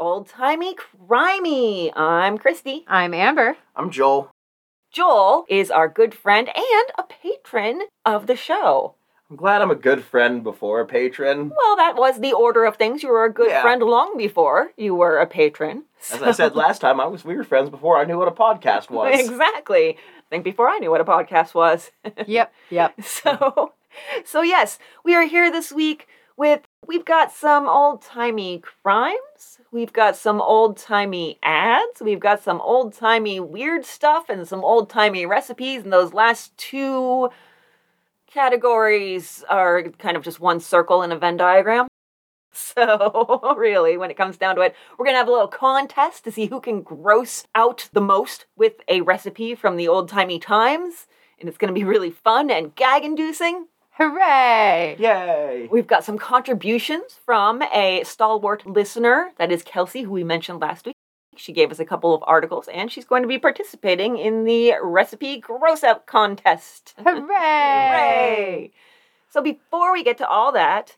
It's Old Timey Crimey. I'm Christy. I'm Amber. I'm Joel. Joel is our good friend and a patron of the show. I'm glad I'm a good friend before a patron. Well, that was the order of things. You were a good Yeah. friend long before you were a patron. As I said last time, I was we were friends before I knew what a podcast was. exactly. I think before I knew what a podcast was. Yep, yep. So, so yes, we are here this week with we've got some old timey crimes, we've got some old timey ads, we've got some old timey weird stuff, and some old timey recipes. And those last two categories are kind of just one circle in a Venn diagram. So, really, when it comes down to it, we're going to have a little contest to see who can gross out the most with a recipe from the old timey times. And it's going to be really fun and gag inducing. Hooray! Yay! We've got some contributions from a stalwart listener, that is Kelsey, who we mentioned last week. She gave us a couple of articles, and she's going to be participating in the recipe gross out contest. Hooray! Hooray! So before we get to all that,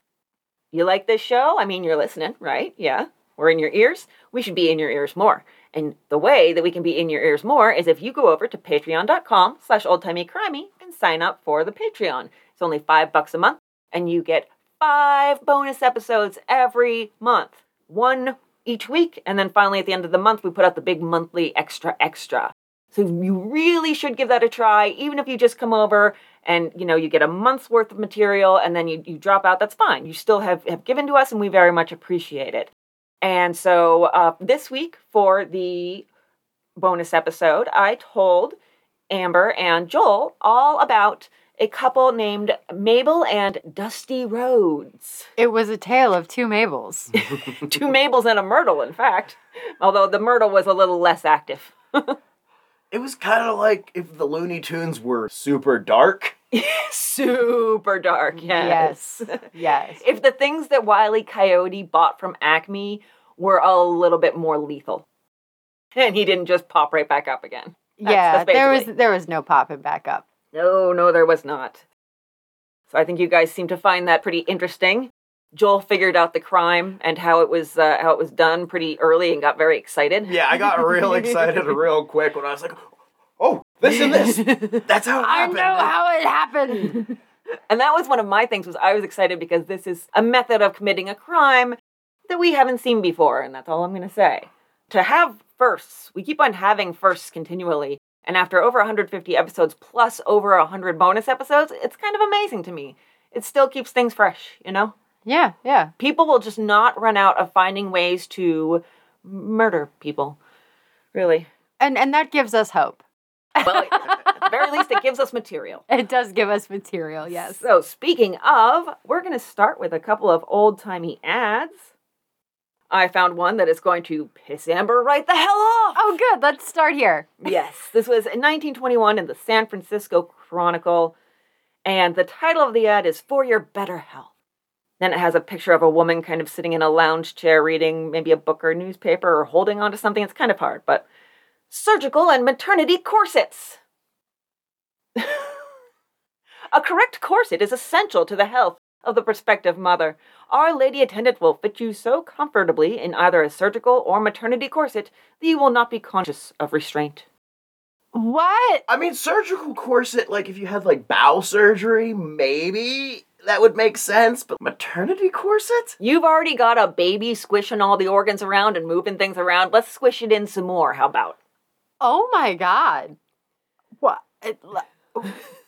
you like this show? I mean, you're listening, right? Yeah. We're in your ears. We should be in your ears more. And the way that we can be in your ears more is if you go over to patreon.com slash oldtimeycrimey and sign up for the Patreon. It's only five bucks a month, and you get five bonus episodes every month. One each week, and then finally at the end of the month, we put out the big monthly extra extra. So you really should give that a try, even if you just come over and you know you get a month's worth of material and then you, you drop out. That's fine. You still have, have given to us, and we very much appreciate it. And so uh, this week for the bonus episode, I told Amber and Joel all about a couple named Mabel and Dusty Rhodes. It was a tale of two Mabels. Two Mabels and a Myrtle, in fact, although the Myrtle was a little less active. It was kind of like if the Looney Tunes were super dark. Super dark, yes. Yes. yes. if the things that Wiley Coyote bought from Acme were a little bit more lethal. And he didn't just pop right back up again. That's- yeah, that's there was there was no popping back up. No, no, there was not. So I think you guys seem to find that pretty interesting. Joel figured out the crime and how it was uh, how it was done pretty early and got very excited. Yeah, I got real excited real quick when I was like, "Oh, this and this. That's how it I know how it happened. And that was one of my things was I was excited because this is a method of committing a crime that we haven't seen before, and that's all I'm going to say. To have firsts, we keep on having firsts continually, and after over 150 episodes plus over 100 bonus episodes, it's kind of amazing to me. It still keeps things fresh, you know? yeah, yeah. People will just not run out of finding ways to murder people. Really. And and that gives us hope. Well, at the very least, it gives us material. It does give us material, yes. So, speaking of, we're going to start with a couple of old timey ads. I found one that is going to piss Amber right the hell off. Oh good, let's start here. yes, this was in 1921 in the San Francisco Chronicle, and the title of the ad is For Your Better Health. Then it has a picture of a woman kind of sitting in a lounge chair reading maybe a book or a newspaper or holding onto something. It's kind of hard, but surgical and maternity corsets. a correct corset is essential to the health of the prospective mother. Our lady attendant will fit you so comfortably in either a surgical or maternity corset that you will not be conscious of restraint. What? I mean, surgical corset. Like if you had like bowel surgery, maybe that would make sense. But maternity corset? You've already got a baby squishing all the organs around and moving things around. Let's squish it in some more. How about? Oh my god. What?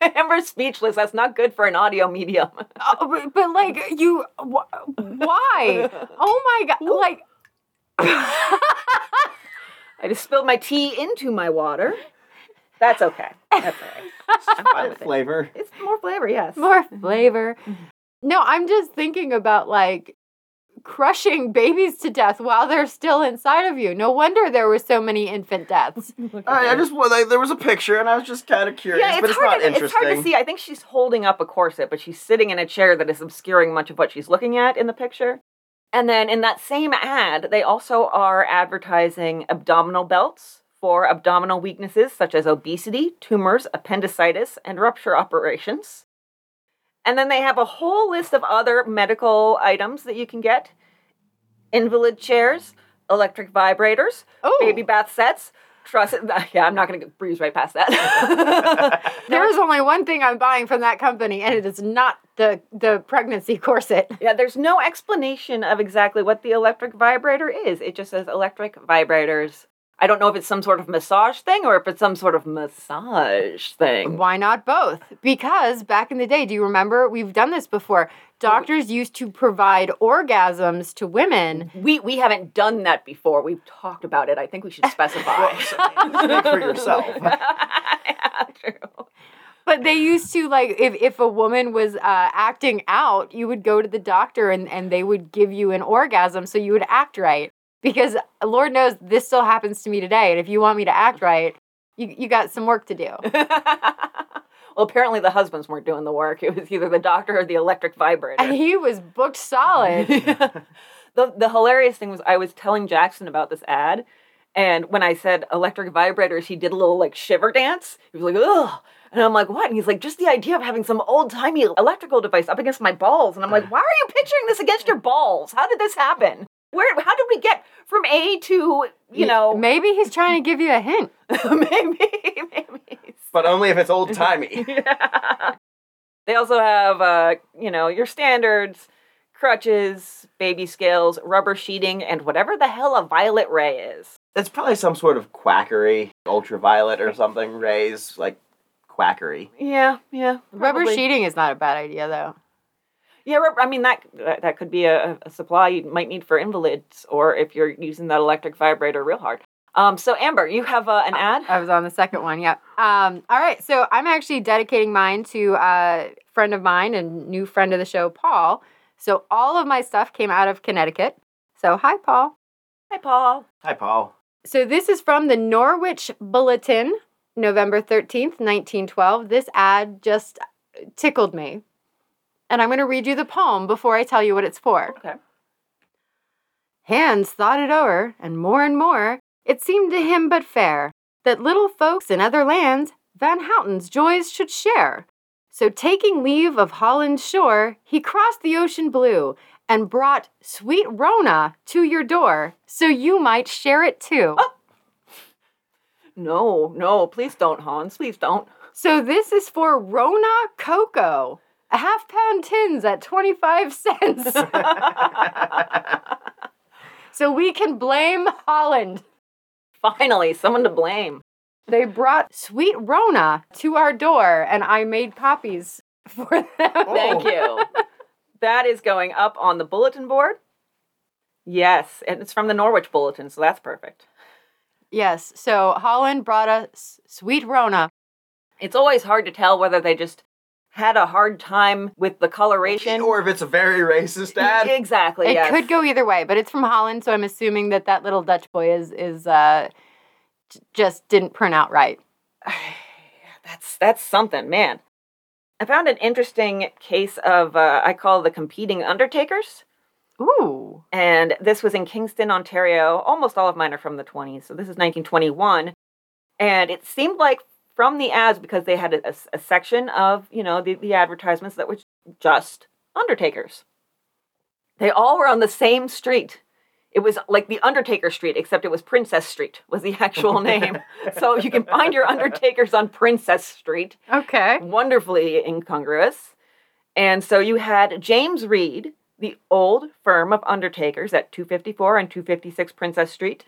It- Amber's speechless. That's not good for an audio medium. Oh, but, but like you wh- why? Oh my god. Like I just spilled my tea into my water. That's okay. That's all right. Fine it. Flavor. It's more flavor, yes. more flavor. Mm-hmm. No, I'm just thinking about like crushing babies to death while they're still inside of you. No wonder there were so many infant deaths. I, I just well, like, there was a picture, and I was just kind of curious, Yeah, it's, but it's hard not to, it's hard to see. I think she's holding up a corset, but she's sitting in a chair that is obscuring much of what she's looking at in the picture. And then in that same ad, they also are advertising abdominal belts for abdominal weaknesses such as obesity, tumors, appendicitis, and rupture operations. And then they have a whole list of other medical items that you can get. invalid chairs, electric vibrators, Oh. baby bath sets. Trust Yeah, I'm not going to breeze right past that. There is only one thing I'm buying from that company, and it is not the the pregnancy corset. yeah, there's no explanation of exactly what the electric vibrator is. It just says electric vibrators. I don't know if it's some sort of massage thing or if it's some sort of massage thing. Why not both? Because back in the day, do you remember? We've done this before. Doctors used to provide orgasms to women. We we haven't done that before. We've talked about it. I think we should specify. Speak for yourself. yeah, true. But they used to like if, if a woman was uh, acting out, you would go to the doctor and, and they would give you an orgasm so you would act right. Because Lord knows this still happens to me today. And if you want me to act right, you, you got some work to do. well, apparently the husbands weren't doing the work. It was either the doctor or the electric vibrator. And he was booked solid. the the hilarious thing was I was telling Jackson about this ad, and when I said electric vibrators, he did a little like shiver dance. He was like, ugh. And I'm like, what? And he's like, just the idea of having some old timey electrical device up against my balls. And I'm like, why are you picturing this against your balls? How did this happen? Where? How did we get from A to you know? maybe he's trying to give you a hint. maybe, maybe. But only if it's old timey. Yeah. They also have, uh, you know, your standards, crutches, baby scales, rubber sheeting, and whatever the hell a violet ray is. It's probably some sort of quackery, ultraviolet or something. Rays like quackery. Yeah, yeah. Rubber probably. sheeting is not a bad idea, though. Yeah, I mean that that that could be a, a supply you might need for invalids, or if you're using that electric vibrator real hard. Um, so Amber, you have uh, an ad. I was on the second one, yeah. Um, all right, so I'm actually dedicating mine to a friend of mine and new friend of the show, Paul. So all of my stuff came out of Connecticut. So hi, Paul. Hi, Paul. Hi, Paul. So this is from the Norwich Bulletin, November 13th, 1912. This ad just tickled me. And I'm going to read you the poem before I tell you what it's for. Okay. Hans thought it o'er, and more and more it seemed to him but fair that little folks in other lands Van Houten's joys should share. So taking leave of Holland's shore, he crossed the ocean blue and brought sweet Rona to your door, so you might share it too. Oh. No, no, please don't, Hans. Please don't. So this is for Rona Cocoa, a half pound tins at 25 cents. so we can blame Holland. Finally, someone to blame. They brought sweet Rona to our door, and I made copies for them. Thank you. that is going up on the bulletin board. Yes, and it's from the Norwich Bulletin, so that's perfect. Yes, so Holland brought us sweet Rona. It's always hard to tell whether they just had a hard time with the coloration. or if it's a very racist ad. Exactly. It yes. could go either way, but it's from Holland, so I'm assuming that that little Dutch boy is is uh, j- just didn't print out right. That's that's something, man. I found an interesting case of uh, I call the competing undertakers, Ooh. and this was in Kingston, Ontario. Almost all of mine are from the 20s, so this is 1921, and it seemed like from the ads because they had a, a- section of you know the, the advertisements that were just undertakers. They all were on the same street. It was like the Undertaker Street, except it was Princess Street was the actual name. so you can find your Undertakers on Princess Street Okay. wonderfully incongruous. And so you had James Reed, the old firm of undertakers at 254 and 256 Princess Street.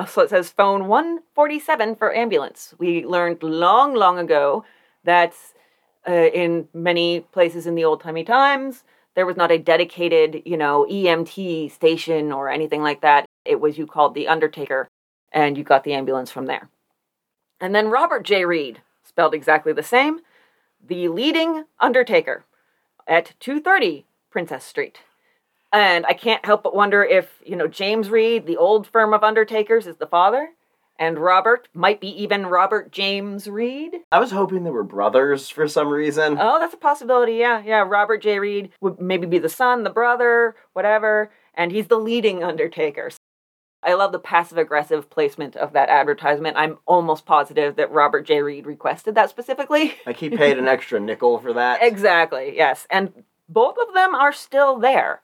Uh, So it says phone 147 for ambulance. We learned long, long ago that uh, in many places in the old timey times, there was not a dedicated, you know, EMT station or anything like that. It was you called the undertaker and you got the ambulance from there. And then Robert J. Reed, spelled exactly the same, the leading undertaker at 230 Princess Street. And I can't help but wonder if, you know, James Reed, the old firm of undertakers, is the father, and Robert might be even Robert James Reed. I was hoping they were brothers for some reason. Oh, that's a possibility. Yeah, yeah. Robert J. Reed would maybe be the son, the brother, whatever, and he's the leading undertaker. I love the passive aggressive placement of that advertisement. I'm almost positive that Robert J. Reed requested that specifically. Like he paid an extra nickel for that. Exactly, yes. And both of them are still there.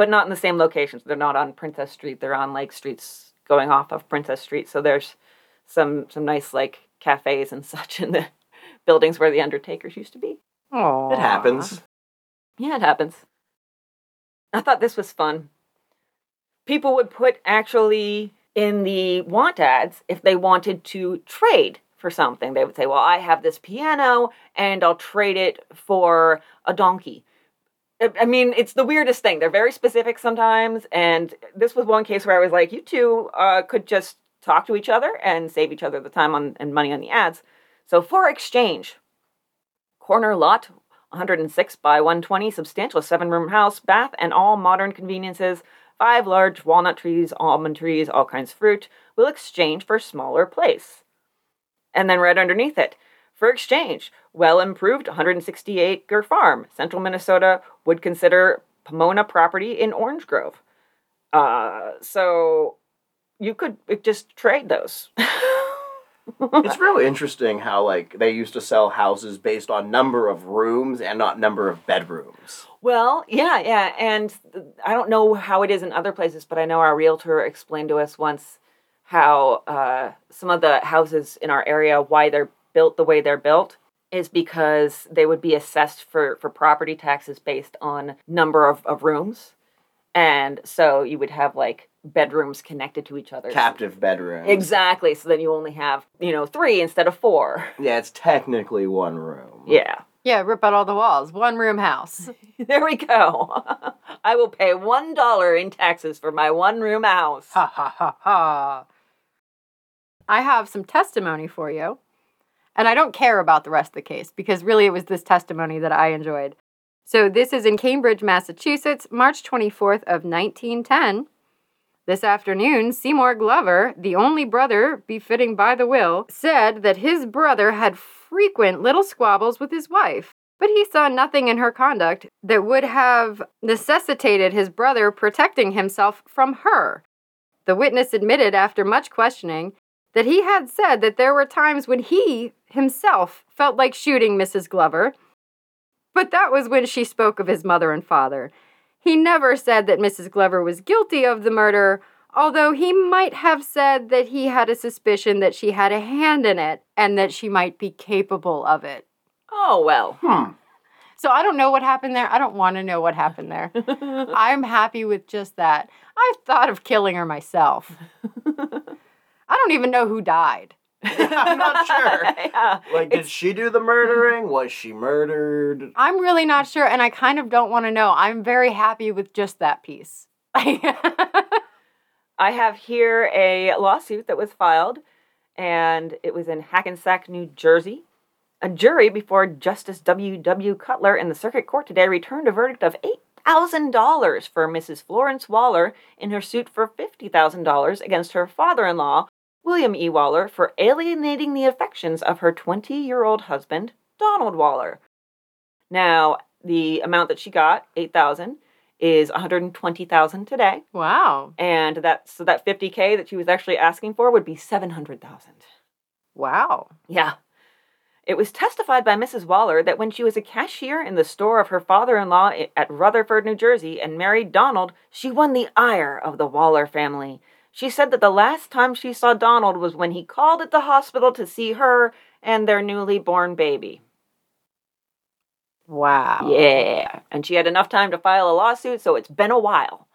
But not in the same locations. They're not on Princess Street. They're on like streets going off of Princess Street. So there's some some nice like cafes and such in the buildings where the Undertakers used to be. Oh, It happens. Yeah, it happens. I thought this was fun. People would put actually in the want ads if they wanted to trade for something. They would say, Well, I have this piano and I'll trade it for a donkey. I mean, it's the weirdest thing. They're very specific sometimes. And this was one case where I was like, You two uh, could just talk to each other and save each other the time on, and money on the ads. So, for exchange, corner lot 106 by 120, substantial seven room house, bath, and all modern conveniences. Five large walnut trees, almond trees, all kinds of fruit will exchange for smaller place. And then right underneath it, for exchange, well improved 160 acre farm. Central Minnesota would consider Pomona property in Orange Grove. Uh, so you could just trade those. it's really interesting how like they used to sell houses based on number of rooms and not number of bedrooms. Well, yeah, yeah. And I don't know how it is in other places, but I know our realtor explained to us once how uh, some of the houses in our area, why they're built the way they're built, is because they would be assessed for, for property taxes based on number of, of rooms. And so you would have like bedrooms connected to each other. Captive bedroom. Exactly. So then you only have, you know, three instead of four. Yeah, it's technically one room. Yeah. Yeah, rip out all the walls. One room house. There we go. I will pay one dollar in taxes for my one room house. Ha ha ha ha. I have some testimony for you. And I don't care about the rest of the case because really it was this testimony that I enjoyed. So this is in Cambridge, Massachusetts, March 24th of 1910. This afternoon, Seymour Glover, the only brother befitting by the will, said that his brother had frequent little squabbles with his wife, but he saw nothing in her conduct that would have necessitated his brother protecting himself from her. The witness admitted after much questioning that he had said that there were times when he himself felt like shooting Mrs. Glover, but that was when she spoke of his mother and father. He never said that Mrs. Glover was guilty of the murder, although he might have said that he had a suspicion that she had a hand in it and that she might be capable of it. Oh well. Hmm. So I don't know what happened there. I don't want to know what happened there. I'm happy with just that. I thought of killing her myself. I don't even know who died. I'm not sure. yeah. Like, did It's- she do the murdering? Was she murdered? I'm really not sure, and I kind of don't want to know. I'm very happy with just that piece. I have here a lawsuit that was filed, and it was in Hackensack, New Jersey. A jury before Justice W. W. Cutler in the circuit court today returned a verdict of $8,000 for Mrs. Florence Waller in her suit for $50,000 against her father in law, William E. Waller, for alienating the affections of her 20 year old husband, Donald Waller. Now, the amount that she got, 8000 is 120,000 today. wow. And that so that 50k that she was actually asking for would be 700,000. Wow. Yeah. It was testified by Mrs. Waller that when she was a cashier in the store of her father-in-law at Rutherford, New Jersey, and married Donald, she won the ire of the Waller family. She said that the last time she saw Donald was when he called at the hospital to see her and their newly born baby. Wow. Yeah. And she had enough time to file a lawsuit, so it's been a while.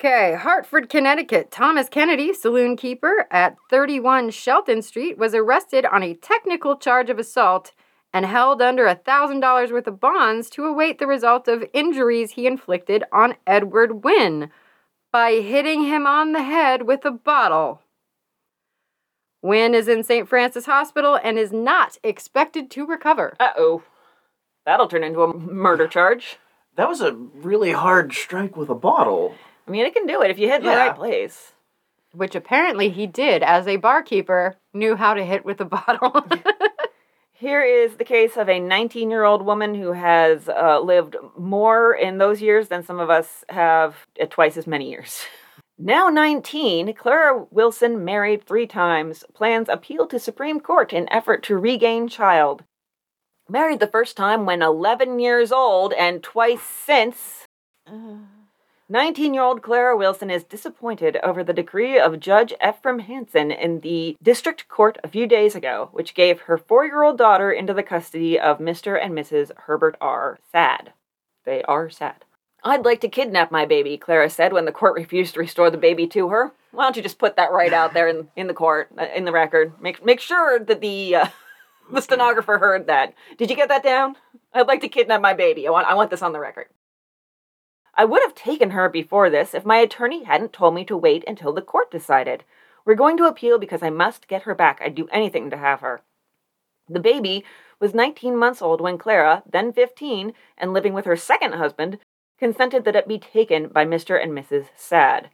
Okay, Hartford, Connecticut. Thomas Kennedy, saloon keeper at 31 Shelton Street, was arrested on a technical charge of assault and held under a $1,000 worth of bonds to await the result of injuries he inflicted on Edward Wynne by hitting him on the head with a bottle. Wynne is in St. Francis Hospital and is not expected to recover. Uh oh. That'll turn into a murder charge. That was a really hard strike with a bottle. I mean, it can do it if you hit in the right place. Which apparently he did as a barkeeper, knew how to hit with a bottle. Here is the case of a 19 year old woman who has uh, lived more in those years than some of us have at twice as many years. Now 19, Clara Wilson, married three times, plans appeal to Supreme Court in effort to regain child. Married the first time when 11 years old and twice since. 19 year old Clara Wilson is disappointed over the decree of Judge Ephraim Hansen in the district court a few days ago, which gave her four year old daughter into the custody of Mr. and Mrs. Herbert R. Sad. They are sad. I'd like to kidnap my baby, Clara said when the court refused to restore the baby to her. Why don't you just put that right out there in, in the court, in the record? Make, make sure that the, uh, the stenographer heard that. Did you get that down? I'd like to kidnap my baby. I want, I want this on the record. I would have taken her before this if my attorney hadn't told me to wait until the court decided. We're going to appeal because I must get her back. I'd do anything to have her. The baby was 19 months old when Clara, then 15, and living with her second husband, consented that it be taken by Mr. and Mrs. Sad.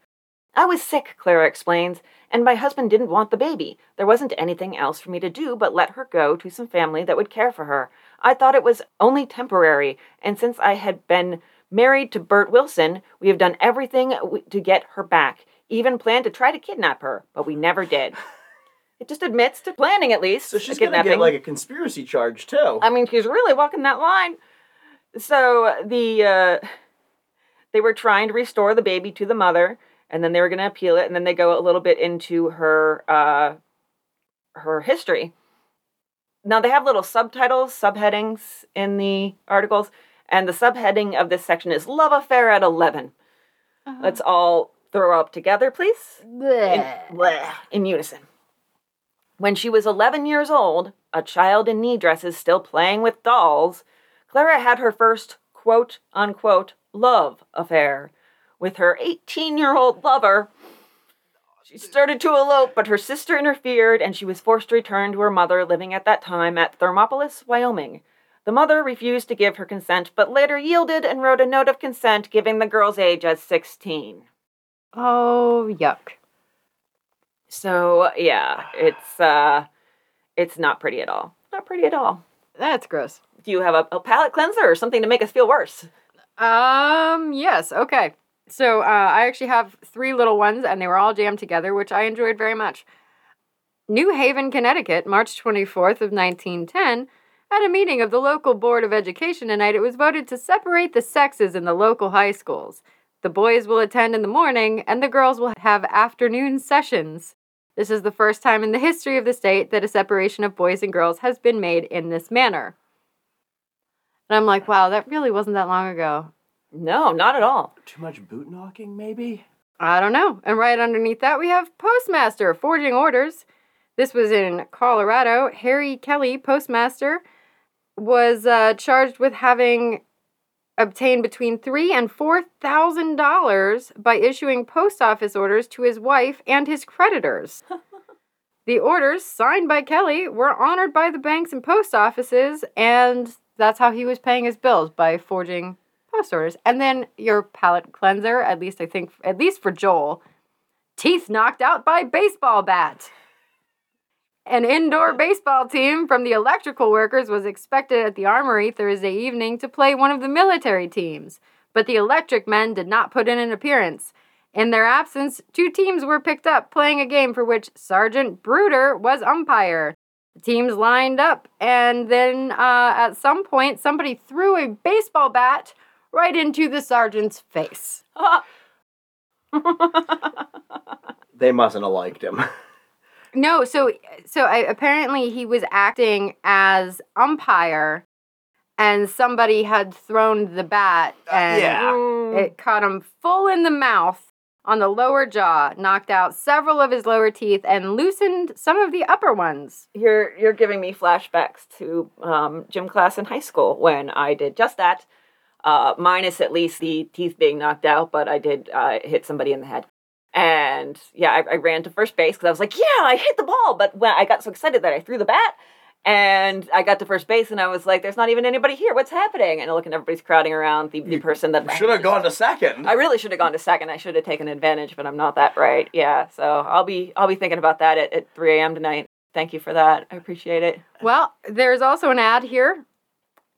I was sick, Clara explains, and my husband didn't want the baby. There wasn't anything else for me to do but let her go to some family that would care for her. I thought it was only temporary, and since I had been Married to Bert Wilson, we have done everything to get her back, even planned to try to kidnap her, but we never did. It just admits to planning, at least. So she's gonna get like a conspiracy charge too. I mean, she's really walking that line. So the uh, they were trying to restore the baby to the mother, and then they were going to appeal it, and then they go a little bit into her uh, her history. Now they have little subtitles, subheadings in the articles, and the subheading of this section is "Love Affair at 11. Uh-huh. Let's all throw up together, please in, in unison. When she was 11 years old, a child in knee dresses still playing with dolls, Clara had her first quote unquote love affair with her 18 year old lover. She started to elope, but her sister interfered and she was forced to return to her mother living at that time at Thermopolis, Wyoming. The mother refused to give her consent, but later yielded and wrote a note of consent giving the girl's age as 16. Oh, yuck. So yeah, it's uh it's not pretty at all. Not pretty at all. That's gross. Do you have a, a palate cleanser or something to make us feel worse? Um, yes, okay. So uh, I actually have three little ones, and they were all jammed together, which I enjoyed very much. New Haven, Connecticut, March 24th of 1910. At a meeting of the local Board of Education tonight, it was voted to separate the sexes in the local high schools. The boys will attend in the morning, and the girls will have afternoon sessions. This is the first time in the history of the state that a separation of boys and girls has been made in this manner. And I'm like, wow, that really wasn't that long ago. No, not at all. Too much boot knocking, maybe? I don't know. And right underneath that, we have Postmaster forging orders. This was in Colorado. Harry Kelly, postmaster, was uh, charged with having obtained between three and four thousand dollars by issuing post office orders to his wife and his creditors. the orders, signed by Kelly, were honored by the banks and post offices, and that's how he was paying his bills by forging post orders. And then your palate cleanser, at least I think, at least for Joel, teeth knocked out by baseball bat. An indoor baseball team from the electrical workers was expected at the armory Thursday evening to play one of the military teams, but the electric men did not put in an appearance. In their absence, two teams were picked up playing a game for which Sergeant Bruder was umpire. The teams lined up, and then uh, at some point, somebody threw a baseball bat right into the sergeant's face. They mustn't have liked him. No, so so I, apparently he was acting as umpire, and somebody had thrown the bat, and yeah. Mm. it caught him full in the mouth on the lower jaw, knocked out several of his lower teeth, and loosened some of the upper ones. You're you're giving me flashbacks to um, gym class in high school when I did just that, uh, minus at least the teeth being knocked out, but I did uh, hit somebody in the head. And yeah, I, I ran to first base because I was like, yeah, I hit the ball. But when I got so excited that I threw the bat, and I got to first base, and I was like, there's not even anybody here. What's happening? And looking, everybody's crowding around the, the person that Should have gone to second. I really should have gone to second. I should have taken advantage, but I'm not that bright. Yeah, so I'll be I'll be thinking about that at, at 3 a.m. tonight. Thank you for that. I appreciate it. Well, there's also an ad here,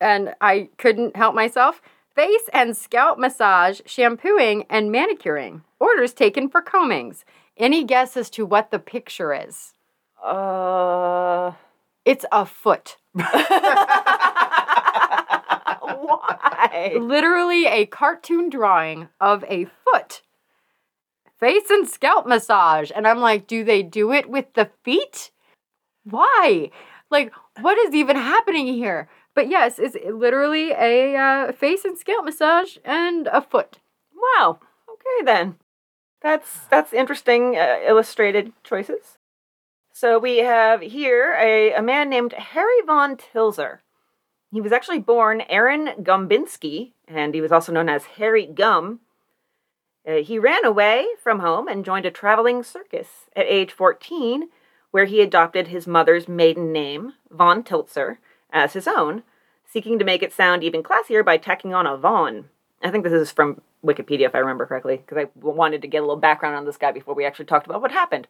and I couldn't help myself. Face and scalp massage, shampooing, and manicuring. Orders taken for combings. Any guess as to what the picture is? Uh, It's a foot. Why? Literally a cartoon drawing of a foot. Face and scalp massage. And I'm like, do they do it with the feet? Why? Like, what is even happening here? But yes, it's literally a uh, face and scalp massage and a foot. Wow. Okay then. That's that's interesting uh, illustrated choices. So we have here a, a man named Harry von Tilzer. He was actually born Aaron Gumbinsky, and he was also known as Harry Gumm. Uh, he ran away from home and joined a traveling circus at age 14, where he adopted his mother's maiden name, von Tilzer, as his own, seeking to make it sound even classier by tacking on a von. I think this is from Wikipedia, if I remember correctly, because I wanted to get a little background on this guy before we actually talked about what happened.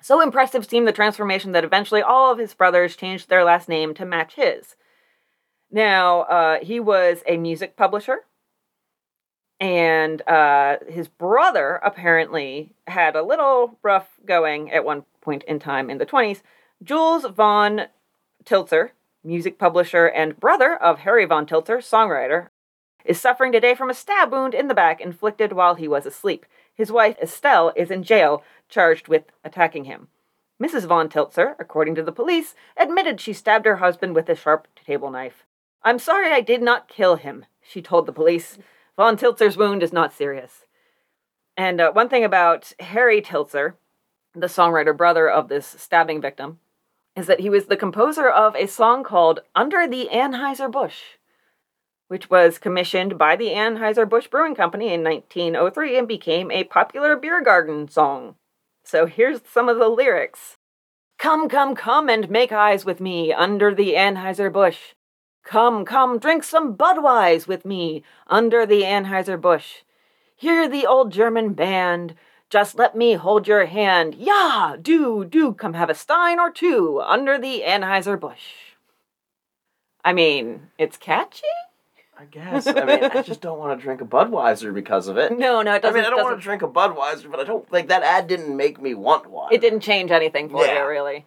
So impressive seemed the transformation that eventually all of his brothers changed their last name to match his. Now, uh, he was a music publisher, and uh, his brother apparently had a little rough going at one point in time in the 20s. Jules von Tilzer, music publisher and brother of Harry von Tilzer, songwriter, is suffering today from a stab wound in the back inflicted while he was asleep. His wife, Estelle, is in jail, charged with attacking him. Mrs. Von Tilzer, according to the police, admitted she stabbed her husband with a sharp table knife. I'm sorry I did not kill him, she told the police. Von Tilzer's wound is not serious. And uh, one thing about Harry Tilzer, the songwriter brother of this stabbing victim, is that he was the composer of a song called Under the Anheuser-Busch which was commissioned by the Anheuser-Busch Brewing Company in 1903 and became a popular beer garden song. So here's some of the lyrics. Come, come, come and make eyes with me under the Anheuser-Busch. Come, come, drink some Budweis with me under the Anheuser-Busch. Hear the old German band. Just let me hold your hand. Yeah, do, do come have a stein or two under the Anheuser-Busch. I mean, it's catchy? I guess. I mean, I just don't want to drink a Budweiser because of it. No, no, it I doesn't. mean, I don't want to drink a Budweiser, but I don't like that ad didn't make me want one. It didn't change anything for Yeah. you, really.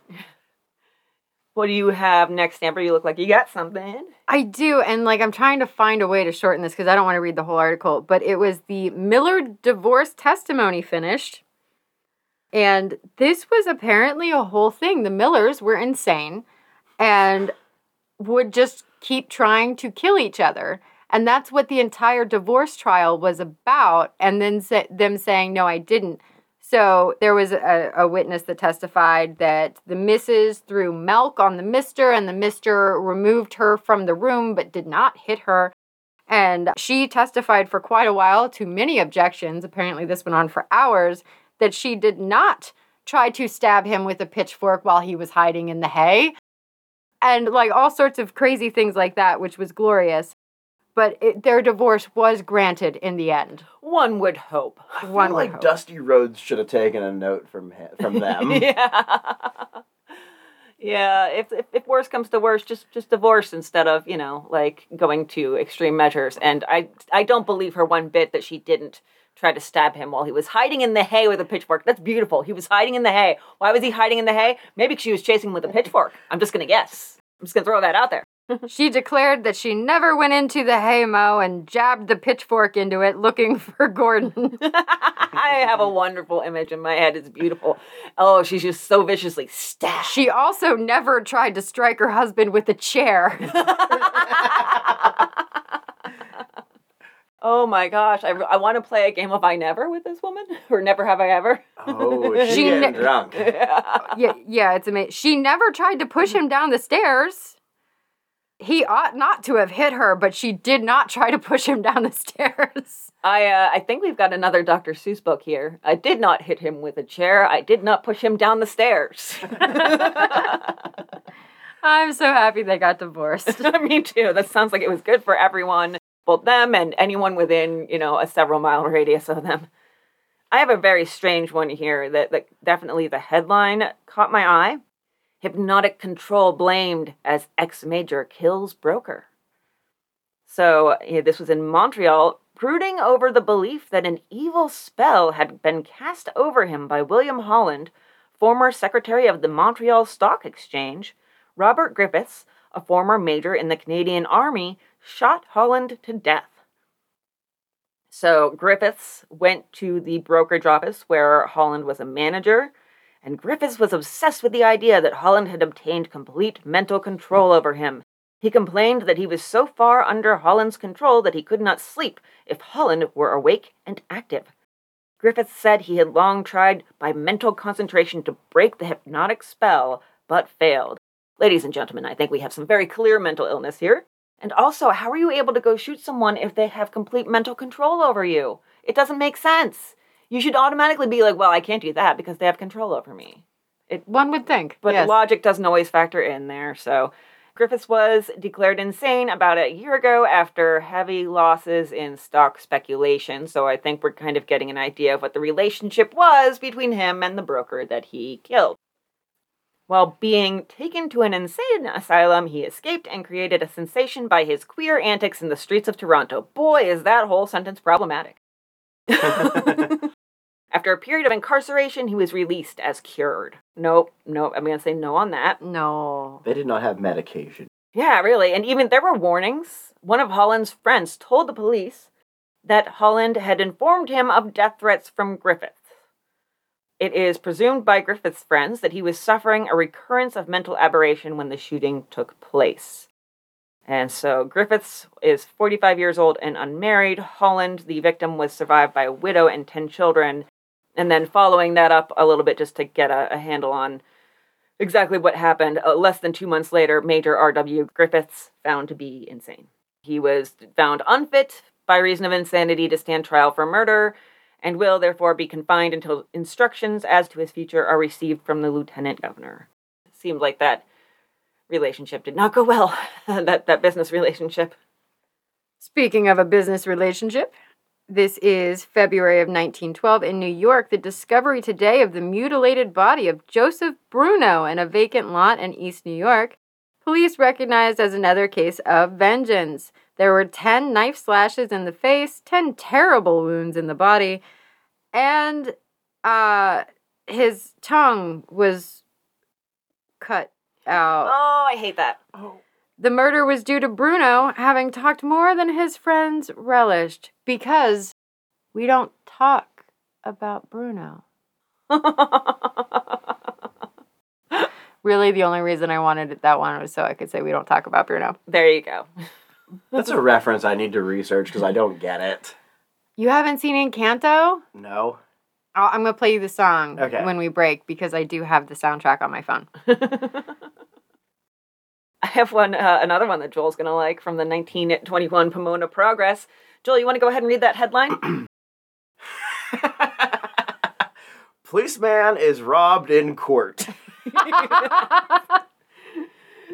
What do you have next, Amber? You look like you got something. I do, and like I'm trying to find a way to shorten this because I don't want to read the whole article, but it was the Miller divorce testimony finished. And this was apparently a whole thing. The Millers were insane and would just keep trying to kill each other. And that's what the entire divorce trial was about. And then sa- them saying, no, I didn't. So there was a, a witness that testified that the missus threw milk on the mister and the mister removed her from the room but did not hit her. And she testified for quite a while to many objections. Apparently, this went on for hours. That she did not try to stab him with a pitchfork while he was hiding in the hay. And like all sorts of crazy things like that, which was glorious. But it, their divorce was granted in the end. One would hope. I One would like hope. Dusty Rhodes should have taken a note from him, from them. yeah. Yeah, if, if if worse comes to worse, just just divorce instead of you know like going to extreme measures. And I I don't believe her one bit that she didn't try to stab him while he was hiding in the hay with a pitchfork. That's beautiful. He was hiding in the hay. Why was he hiding in the hay? Maybe she was chasing him with a pitchfork. I'm just gonna guess. I'm just gonna throw that out there. She declared that she never went into the haymow and jabbed the pitchfork into it looking for Gordon. I have a wonderful image in my head. It's beautiful. Oh, she's just so viciously stabbed. she also never tried to strike her husband with a chair. oh my gosh, I, I want to play a game of I Never with this woman, or Never Have I Ever. Oh, she's She getting ne- drunk. yeah, yeah, it's amazing. She never tried to push him down the stairs. He ought not to have hit her, but she did not try to push him down the stairs. I uh, I think we've got another Dr. Seuss book here. I did not hit him with a chair. I did not push him down the stairs. I'm so happy they got divorced. Me too. That sounds like it was good for everyone, both them and anyone within, you know, a several mile radius of them. I have a very strange one here that, that definitely the headline caught my eye. Hypnotic control blamed as ex major kills broker. So this was in Montreal, brooding over the belief that an evil spell had been cast over him by William Holland, former secretary of the Montreal Stock Exchange. Robert Griffiths, a former major in the Canadian Army, shot Holland to death. So Griffiths went to the brokerage office where Holland was a manager, and Griffiths was obsessed with the idea that Holland had obtained complete mental control over him. He complained that he was so far under Holland's control that he could not sleep if Holland were awake and active. Griffiths said he had long tried by mental concentration to break the hypnotic spell, but failed. Ladies and gentlemen, I think we have some very clear mental illness here. And also, how are you able to go shoot someone if they have complete mental control over you? It doesn't make sense. You should automatically be like, well, I can't do that because they have control over me. It, One would think. But yes. logic doesn't always factor in there. So Griffiths was declared insane about a year ago after heavy losses in stock speculation. So I think we're kind of getting an idea of what the relationship was between him and the broker that he killed. While being taken to an insane asylum, he escaped and created a sensation by his queer antics in the streets of Toronto. Boy, is that whole sentence problematic. After a period of incarceration, he was released as cured. Nope, nope, I'm going to say no on that. No. They did not have medication. Yeah, really. And even there were warnings. One of Holland's friends told the police that Holland had informed him of death threats from Griffiths. It is presumed by Griffith's friends that he was suffering a recurrence of mental aberration when the shooting took place. And so Griffiths is 45 years old and unmarried. Holland, the victim, was survived by a widow and 10 children. And then following that up a little bit just to get a, a handle on exactly what happened, uh, less than two months later, Major R.W. Griffiths found to be insane. He was found unfit by reason of insanity to stand trial for murder and will therefore be confined until instructions as to his future are received from the lieutenant governor. Seemed like that relationship did not go well, that, that business relationship. Speaking of a business relationship, this is February of 1912 in New York. The discovery today of the mutilated body of Joseph Bruno in a vacant lot in East New York. Police recognized as another case of vengeance. There were 10 knife slashes in the face, 10 terrible wounds in the body, and uh, his tongue was cut out. Oh, I hate that. Oh. The murder was due to Bruno having talked more than his friends relished because we don't talk about Bruno. Really, the only reason I wanted that one was so I could say we don't talk about Bruno. there you go. That's a reference I need to research because I don't get it. You haven't seen Encanto? No. I'll, I'm going to play you the song Okay. when we break because I do have the soundtrack on my phone. I have one, uh, another one that Joel's gonna like from the 1921 Pomona Progress. Joel, you want to go ahead and read that headline? Policeman is robbed in court.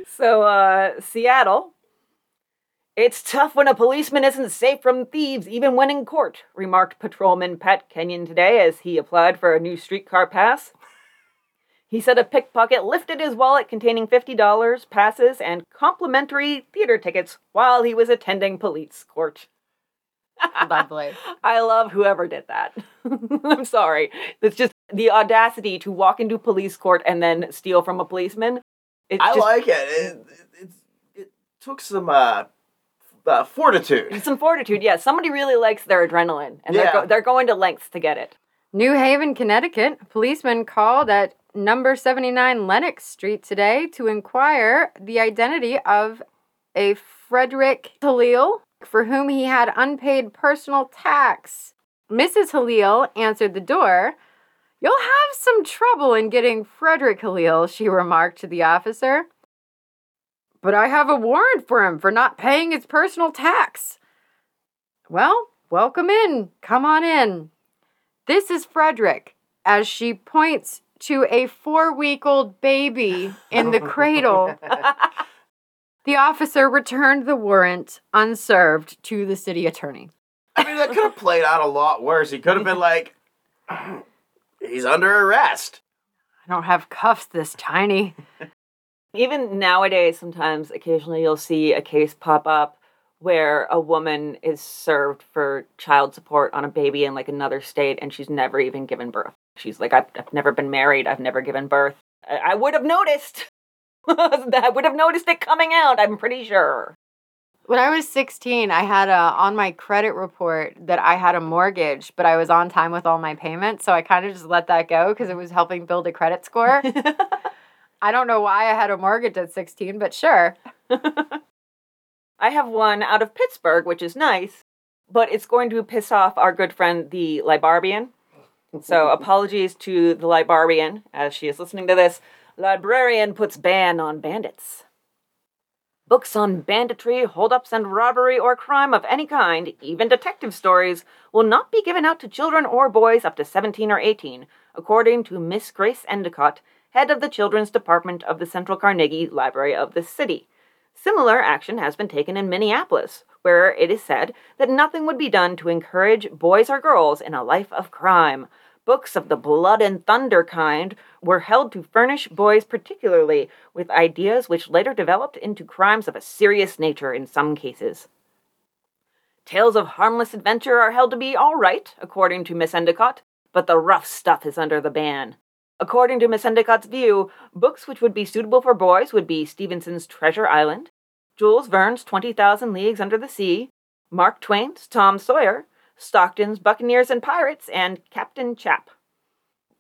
so, uh, Seattle. It's tough when a policeman isn't safe from thieves, even when in court, remarked patrolman Pat Kenyon today as he applied for a new streetcar pass. He said a pickpocket lifted his wallet containing $50, passes, and complimentary theater tickets while he was attending police court. Lovely. I love whoever did that. I'm sorry. It's just the audacity to walk into police court and then steal from a policeman. It's I just like it. It, it, it took some uh, uh, fortitude. some fortitude. Yeah, somebody really likes their adrenaline, and they're, go- they're going to lengths to get it. New Haven, Connecticut. A policeman called at number 79 Lenox Street today to inquire the identity of a Frederick Halil for whom he had unpaid personal tax. Mrs. Halil answered the door. You'll have some trouble in getting Frederick Halil, she remarked to the officer. But I have a warrant for him for not paying his personal tax. Well, welcome in. Come on in. This is Frederick, as she points to a four week old baby in the cradle. The officer returned the warrant unserved to the city attorney. I mean, that could have played out a lot worse. He could have been like, he's under arrest. I don't have cuffs this tiny. Even nowadays, sometimes, occasionally, you'll see a case pop up where a woman is served for child support on a baby in like another state and she's never even given birth. She's like, I've, I've never been married, I've never given birth. I, I would have noticed. I would have noticed it coming out, I'm pretty sure. When I was 16, I had a on my credit report that I had a mortgage, but I was on time with all my payments, so I kind of just let that go because it was helping build a credit score. I don't know why I had a mortgage at 16, but sure. I have one out of Pittsburgh, which is nice, but it's going to piss off our good friend, the Libarbian. So apologies to the librarian as she is listening to this. Librarian puts ban on bandits. Books on banditry, holdups, and robbery or crime of any kind, even detective stories, will not be given out to children or boys up to 17 or 18, according to Miss Grace Endicott, head of the Children's Department of the Central Carnegie Library of the city. Similar action has been taken in Minneapolis, where it is said that nothing would be done to encourage boys or girls in a life of crime. Books of the blood and thunder kind were held to furnish boys particularly with ideas which later developed into crimes of a serious nature in some cases. Tales of harmless adventure are held to be all right, according to Miss Endicott, but the rough stuff is under the ban. According to Miss Endicott's view, books which would be suitable for boys would be Stevenson's Treasure Island, Jules Verne's 20,000 Leagues Under the Sea, Mark Twain's Tom Sawyer, Stockton's Buccaneers and Pirates, and Captain Chap.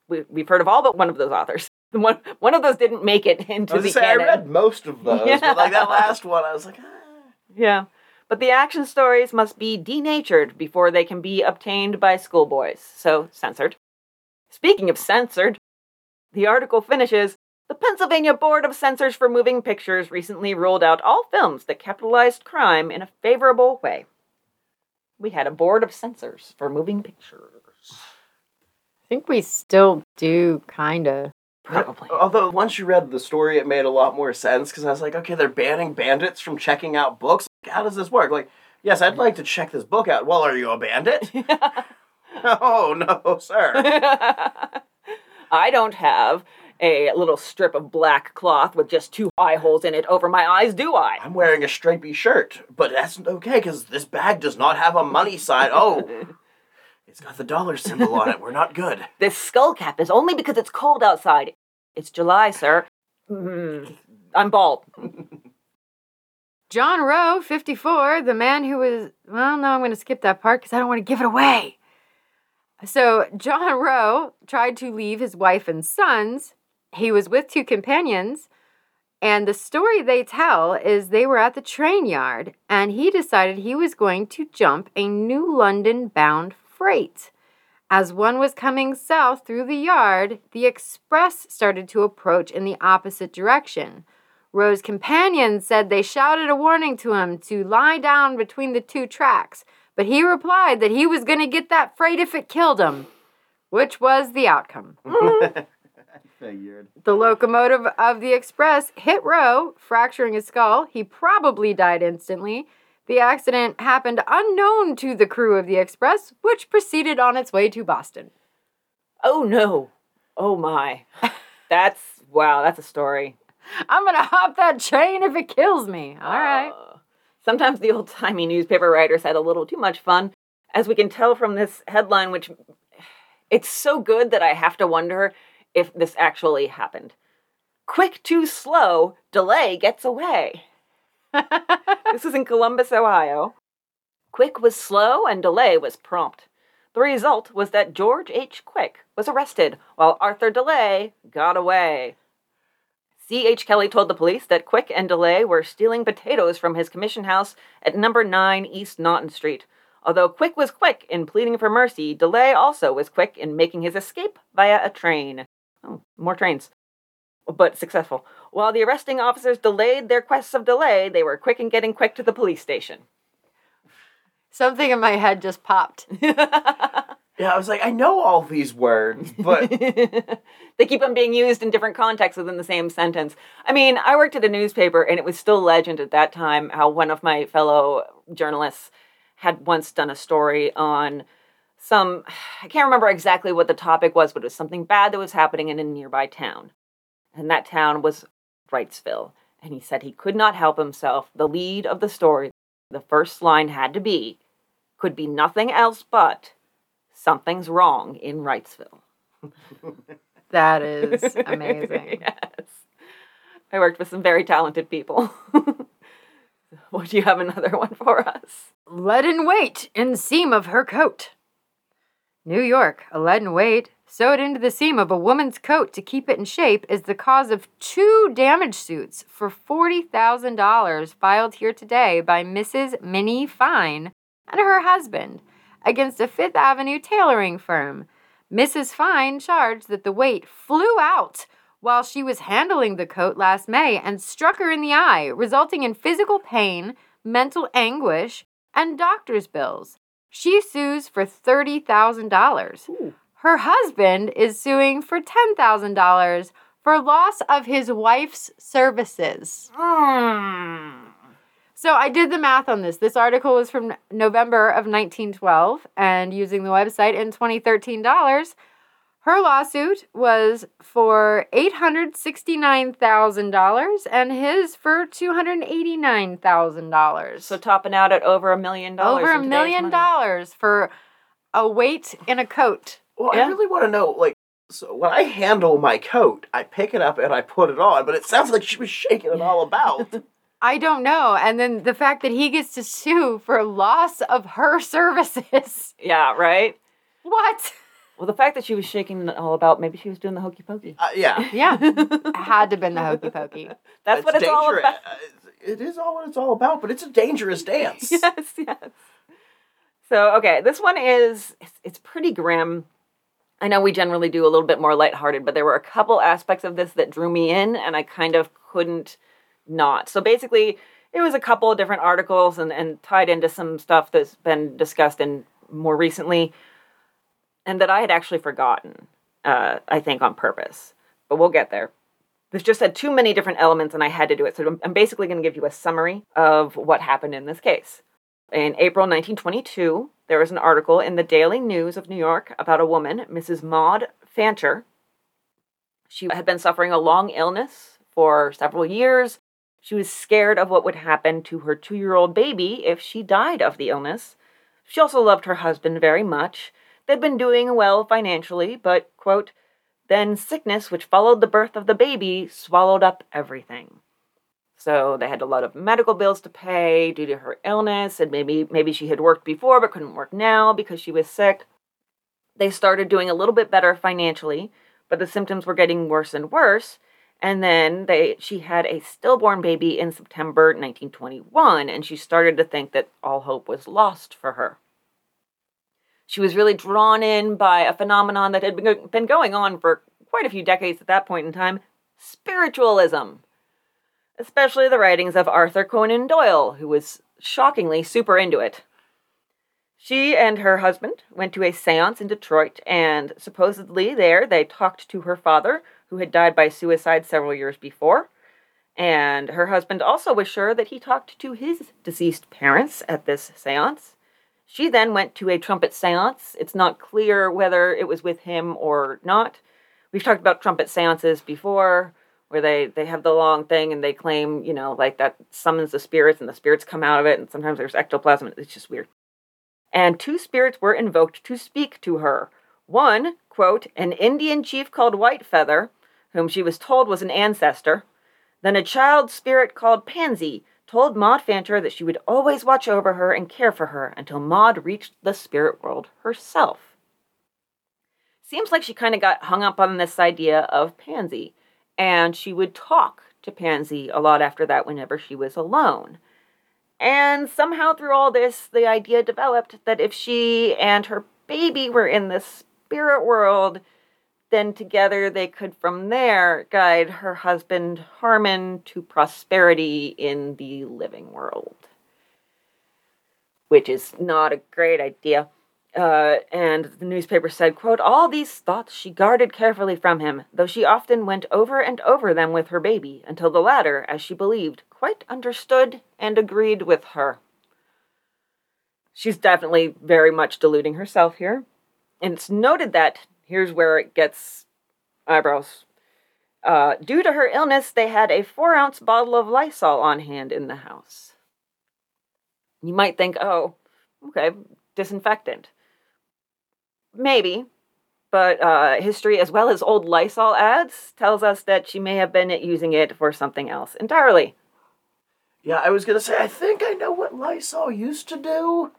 We, we've heard of all but one of those authors. One, one of those didn't make it into I was the say, I read most of those, but like that last one, I was like, ah. Yeah. But the action stories must be denatured before they can be obtained by schoolboys, so censored. Speaking of censored, the article finishes The Pennsylvania Board of Censors for Moving Pictures recently ruled out all films that capitalized crime in a favorable way. We had a board of censors for moving pictures. I think we still do, kind of. Probably. Although once you read the story, it made a lot more sense because I was like, okay, they're banning bandits from checking out books. How does this work? Like, yes, I'd like to check this book out. Well, are you a bandit? oh no, sir. I don't have a little strip of black cloth with just two eye holes in it over my eyes, do I? I'm wearing a stripy shirt, but that's okay because this bag does not have a money sign. Oh, it's got the dollar symbol on it. We're not good. This skull cap is only because it's cold outside. It's July, sir. Mm, I'm bald. John Rowe, 54, the man who was, well, no, I'm going to skip that part because I don't want to give it away. So, John Rowe tried to leave his wife and sons. He was with two companions. And the story they tell is they were at the train yard and he decided he was going to jump a New London bound freight. As one was coming south through the yard, the express started to approach in the opposite direction. Rowe's companions said they shouted a warning to him to lie down between the two tracks, but he replied that he was going to get that freight if it killed him, which was the outcome. Figured. The locomotive of the express hit Rowe, fracturing his skull. He probably died instantly. The accident happened unknown to the crew of the express, which proceeded on its way to Boston. Oh no. Oh my. That's, wow, that's a story. I'm gonna hop that train if it kills me. All right. Uh, sometimes the old timey newspaper writers had a little too much fun, as we can tell from this headline, which it's so good that I have to wonder if this actually happened. Quick too slow, delay gets away. this is in Columbus, Ohio. Quick was slow and delay was prompt. The result was that George H. Quick was arrested while Arthur Delay got away. C.H. Kelly told the police that Quick and DeLay were stealing potatoes from his commission house at number 9 East Naghten Street. Although Quick was quick in pleading for mercy, DeLay also was quick in making his escape via a train. Oh, more trains. But successful. While the arresting officers delayed their quests of delay, they were quick in getting quick to the police station. Something in my head just popped. Yeah, I was like, I know all these words, but they keep on being used in different contexts within the same sentence. I mean, I worked at a newspaper and it was still legend at that time how one of my fellow journalists had once done a story on some, I can't remember exactly what the topic was, but it was something bad that was happening in a nearby town. And that town was Wrightsville. And he said he could not help himself. The lead of the story, the first line had to be, could be nothing else but, something's wrong in Wrightsville. That is amazing. yes. I worked with some very talented people. Would you have another one for us? Leaden weight in seam of her coat. New York, a leaden weight sewed into the seam of a woman's coat to keep it in shape is the cause of two damage suits for $40,000 filed here today by Mrs. Minnie Fine and her husband against a Fifth Avenue tailoring firm. Mrs. Fine charged that the weight flew out while she was handling the coat last May and struck her in the eye, resulting in physical pain, mental anguish, and doctor's bills. She sues for $30,000. Her husband is suing for $10,000 for loss of his wife's services. Hmm. So I did the math on this. This article was from November of 1912 and using the website in 2013 dollars. Her lawsuit was for $869,000 and his for $289,000. So topping out at over a million dollars. over a million money. dollars for a weight in a coat. Well, Yeah. I really want to know, like, so when I handle my coat, I pick it up and I put it on, but it sounds like she was shaking it all about. I don't know. And then the fact that he gets to sue for loss of her services. Yeah, right? What? Well, the fact that she was shaking it all about, maybe she was doing the hokey pokey. uh, yeah. Yeah. Had to have been the hokey pokey. That's what it's all dangerous. about. Uh, It is all what it's all about, but it's a dangerous dance. yes, yes. So, okay, this one is it's, it's pretty grim. I know we generally do a little bit more lighthearted, but there were a couple aspects of this that drew me in and I kind of couldn't not. So basically, it was a couple of different articles and, and tied into some stuff that's been discussed in more recently and that I had actually forgotten, uh, I think on purpose. But we'll get there. This just had too many different elements and I had to do it. So I'm, basically going to give you a summary of what happened in this case. In April 1922, there was an article in the Daily News of New York about a woman, Mrs. Maud Fancher. She had been suffering a long illness for several years. She was scared of what would happen to her two year old baby if she died of the illness. She also loved her husband very much. They'd been doing well financially, but, quote, then sickness, which followed the birth of the baby, swallowed up everything. So they had a lot of medical bills to pay due to her illness, and maybe maybe she had worked before but couldn't work now because she was sick. They started doing a little bit better financially, but the symptoms were getting worse and worse. And then they she had a stillborn baby in September 1921, and she started to think that all hope was lost for her. She was really drawn in by a phenomenon that had been, been going on for quite a few decades at that point in time spiritualism especially the writings of Arthur Conan Doyle, who was shockingly super into it. She and her husband went to a seance in Detroit, and supposedly there they talked to her father, who had died by suicide several years before. And her husband also was sure that he talked to his deceased parents at this seance. She then went to a trumpet seance. It's not clear whether it was with him or not. We've talked about trumpet seances before where they they have the long thing and they claim you know like that summons the spirits and the spirits come out of it and sometimes there's ectoplasm it's just weird and two spirits were invoked to speak to her one quote an indian chief called white feather whom she was told was an ancestor then a child spirit called pansy told maud fancher that she would always watch over her and care for her until maud reached the spirit world herself seems like she kind of got hung up on this idea of pansy and she would talk to Pansy a lot after that whenever she was alone. And somehow through all this, the idea developed that if she and her baby were in the spirit world, then together they could from there guide her husband Harmon to prosperity in the living world. Which is not a great idea. Uh, and the newspaper said, quote, All these thoughts she guarded carefully from him, though she often went over and over them with her baby, until the latter, as she believed, quite understood and agreed with her. She's definitely very much deluding herself here. And it's noted that, here's where it gets eyebrows. Uh, due to her illness, they had a four ounce bottle of Lysol on hand in the house. You might think, oh, okay, disinfectant. Maybe, but uh, history as well as old Lysol ads tells us that she may have been using it for something else entirely. Yeah, I was gonna say, I think I know what Lysol used to do.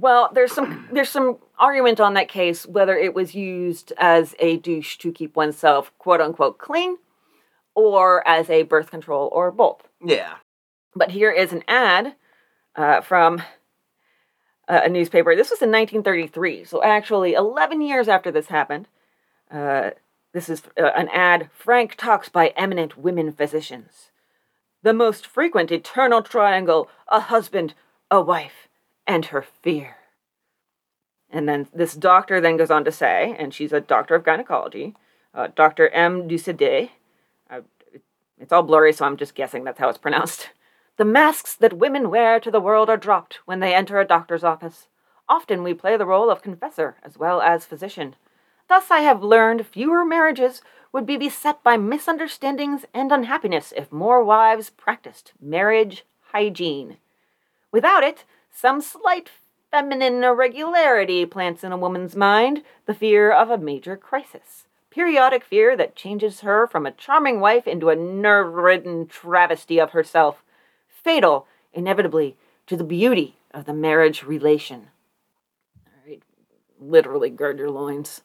Well, there's some there's some argument on that case whether it was used as a douche to keep oneself quote unquote clean or as a birth control or both. Yeah. But here is an ad uh, from a, a newspaper. This was in 1933, so actually 11 years after this happened. Uh, this is uh, an ad Frank talks by eminent women physicians. The most frequent eternal triangle a husband, a wife, and her fear. And then this doctor then goes on to say, and she's a doctor of gynecology, uh, Dr. M. Ducide. Uh, it's all blurry, so I'm just guessing that's how it's pronounced. The masks that women wear to the world are dropped when they enter a doctor's office. Often we play the role of confessor as well as physician. Thus, I have learned fewer marriages would be beset by misunderstandings and unhappiness if more wives practiced marriage hygiene. Without it, some slight feminine irregularity plants in a woman's mind the fear of a major crisis. Periodic fear that changes her from a charming wife into a nerve ridden travesty of herself, fatal, inevitably, to the beauty of the marriage relation. All right, literally gird your loins.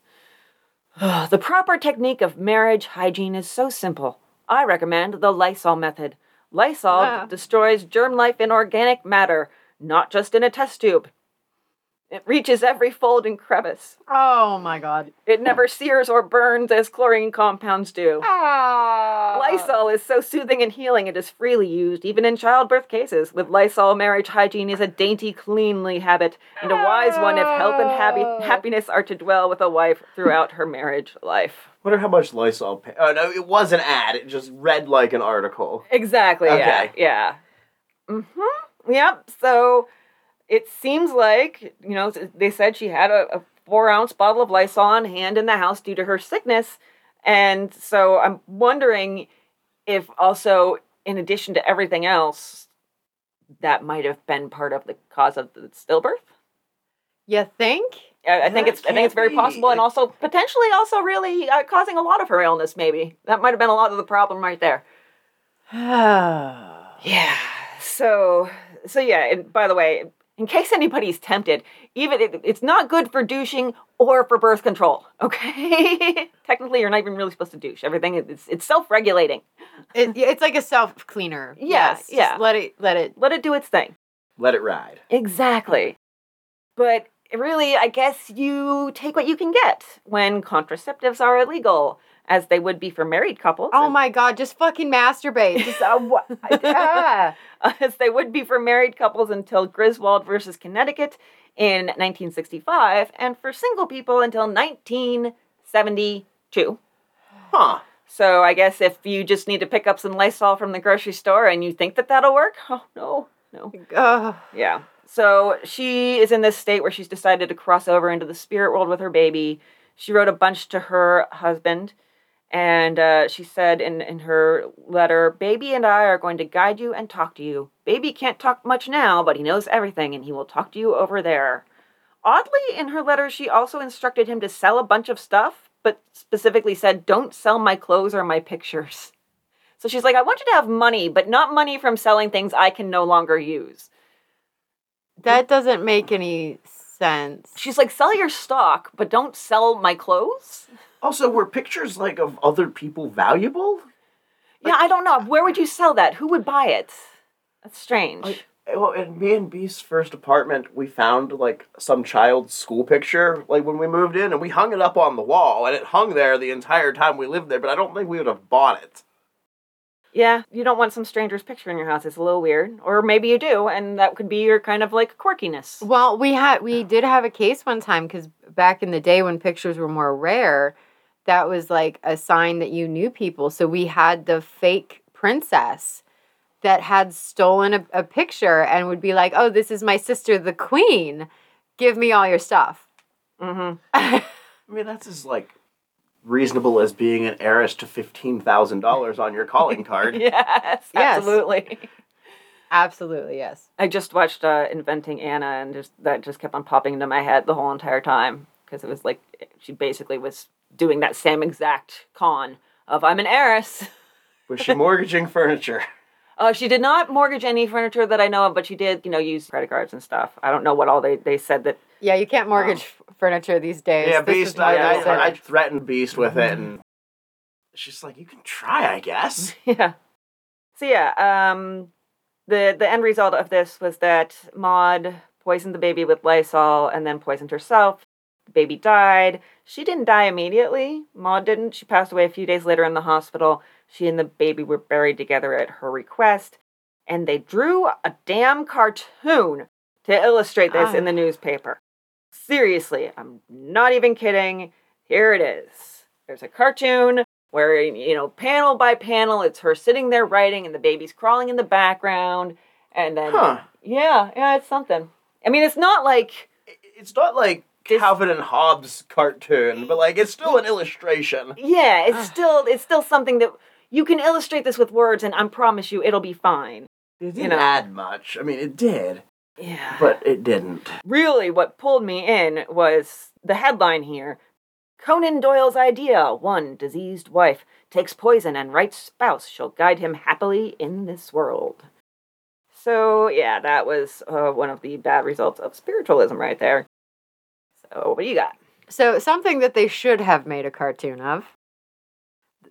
the proper technique of marriage hygiene is so simple. I recommend the Lysol method. Lysol Ah. destroys germ life in organic matter, not just in a test tube. It reaches every fold and crevice. Oh my god. It never sears or burns as chlorine compounds do. Ah. Lysol is so soothing and healing it is freely used, even in childbirth cases. With Lysol, marriage hygiene is a dainty, cleanly habit, and a wise one if health and happy- happiness are to dwell with a wife throughout her marriage life. Wonder how much Lysol pay. Oh no, it was an ad. It just read like an article. Exactly. Yeah. Okay. Yeah. Mm-hmm. Yep. So it seems like you know they said she had a, a four ounce bottle of Lysol on hand in the house due to her sickness, and so I'm wondering if also in addition to everything else, that might have been part of the cause of the stillbirth. You think? I, I think it's I think it's very be. possible, and also potentially also really uh, causing a lot of her illness. Maybe that might have been a lot of the problem right there. Yeah. So so yeah, and by the way, in case anybody's tempted, even it, it's not good for douching or for birth control. Okay, technically you're not even really supposed to douche. Everything it's it's self-regulating. It, it's like a self cleaner. Yeah, just yeah. Let it. Let it. Let it do its thing. Let it ride. Exactly. But really, I guess you take what you can get when contraceptives are illegal, as they would be for married couples. Oh and- my god! Just fucking masturbate. Just uh, what? ah. as they would be for married couples until Griswold versus Connecticut in 1965, and for single people until 1972. Huh. So I guess if you just need to pick up some Lysol from the grocery store and you think that that'll work, oh no, no. Ugh. Yeah. So she is in this state where she's decided to cross over into the spirit world with her baby. She wrote a bunch to her husband, and uh, she said in, in her letter, Baby and I are going to guide you and talk to you. Baby can't talk much now, but he knows everything, and he will talk to you over there. Oddly, in her letter, she also instructed him to sell a bunch of stuff, but specifically said, Don't sell my clothes or my pictures. So she's like, I want you to have money, but not money from selling things I can no longer use. That doesn't make any sense. She's like, sell your stock, but don't sell my clothes. Also, were pictures like of other people valuable? yeah, I don't know. Where would you sell that? Who would buy it? That's strange. Like, well, in me and Beast's first apartment, we found like some child's school picture, like when we moved in, and we hung it up on the wall, and it hung there the entire time we lived there. But I don't think we would have bought it. yeah, you don't want some stranger's picture in your house. It's a little weird. Or maybe you do, and that could be your kind of like quirkiness. Well, we had we did have a case one time because back in the day when pictures were more rare, that was like a sign that you knew people. So we had the fake princess that had stolen a, a picture and would be like, "Oh, this is my sister, the queen. Give me all your stuff." Mm-hmm. I mean, that's as like reasonable as being an heiress to fifteen thousand dollars on your calling card. Yes, Yes. absolutely. Absolutely, yes. I just watched uh, Inventing Anna, and just that just kept on popping into my head the whole entire time because it was like she basically was doing that same exact con of I'm an heiress. Was she mortgaging furniture? Uh, she did not mortgage any furniture that I know of, but she did, you know, use credit cards and stuff. I don't know what all they, they said that. Yeah, you can't mortgage f- furniture these days. Yeah, This Beast. I, I. I threatened Beast with it, and she's like, "You can try, I guess." Yeah. So yeah, um, the the end result of this was that Maud poisoned the baby with Lysol and then poisoned herself. Baby died. She didn't die immediately. Maud didn't. She passed away a few days later in the hospital. She and the baby were buried together at her request, and they drew a damn cartoon to illustrate this in Ah. the newspaper. Seriously, I'm not even kidding. Here it is. There's a cartoon where, you know, panel by panel, it's her sitting there writing and the baby's crawling in the background. And then, Huh. yeah, yeah, it's something. I mean, it's not like, It's not like This- Calvin and Hobbes cartoon, but like it's still an illustration. yeah, it's still, it's still something that you can illustrate this with words and I promise you it'll be fine. It didn't You know. add much. I mean, it did, Yeah. but it didn't. really what pulled me in was the headline here Conan Doyle's idea one diseased wife takes poison and right spouse shall guide him happily in this world. So, yeah, that was uh, one of the bad results of spiritualism right there. So, what do you got? So, something that they should have made a cartoon of.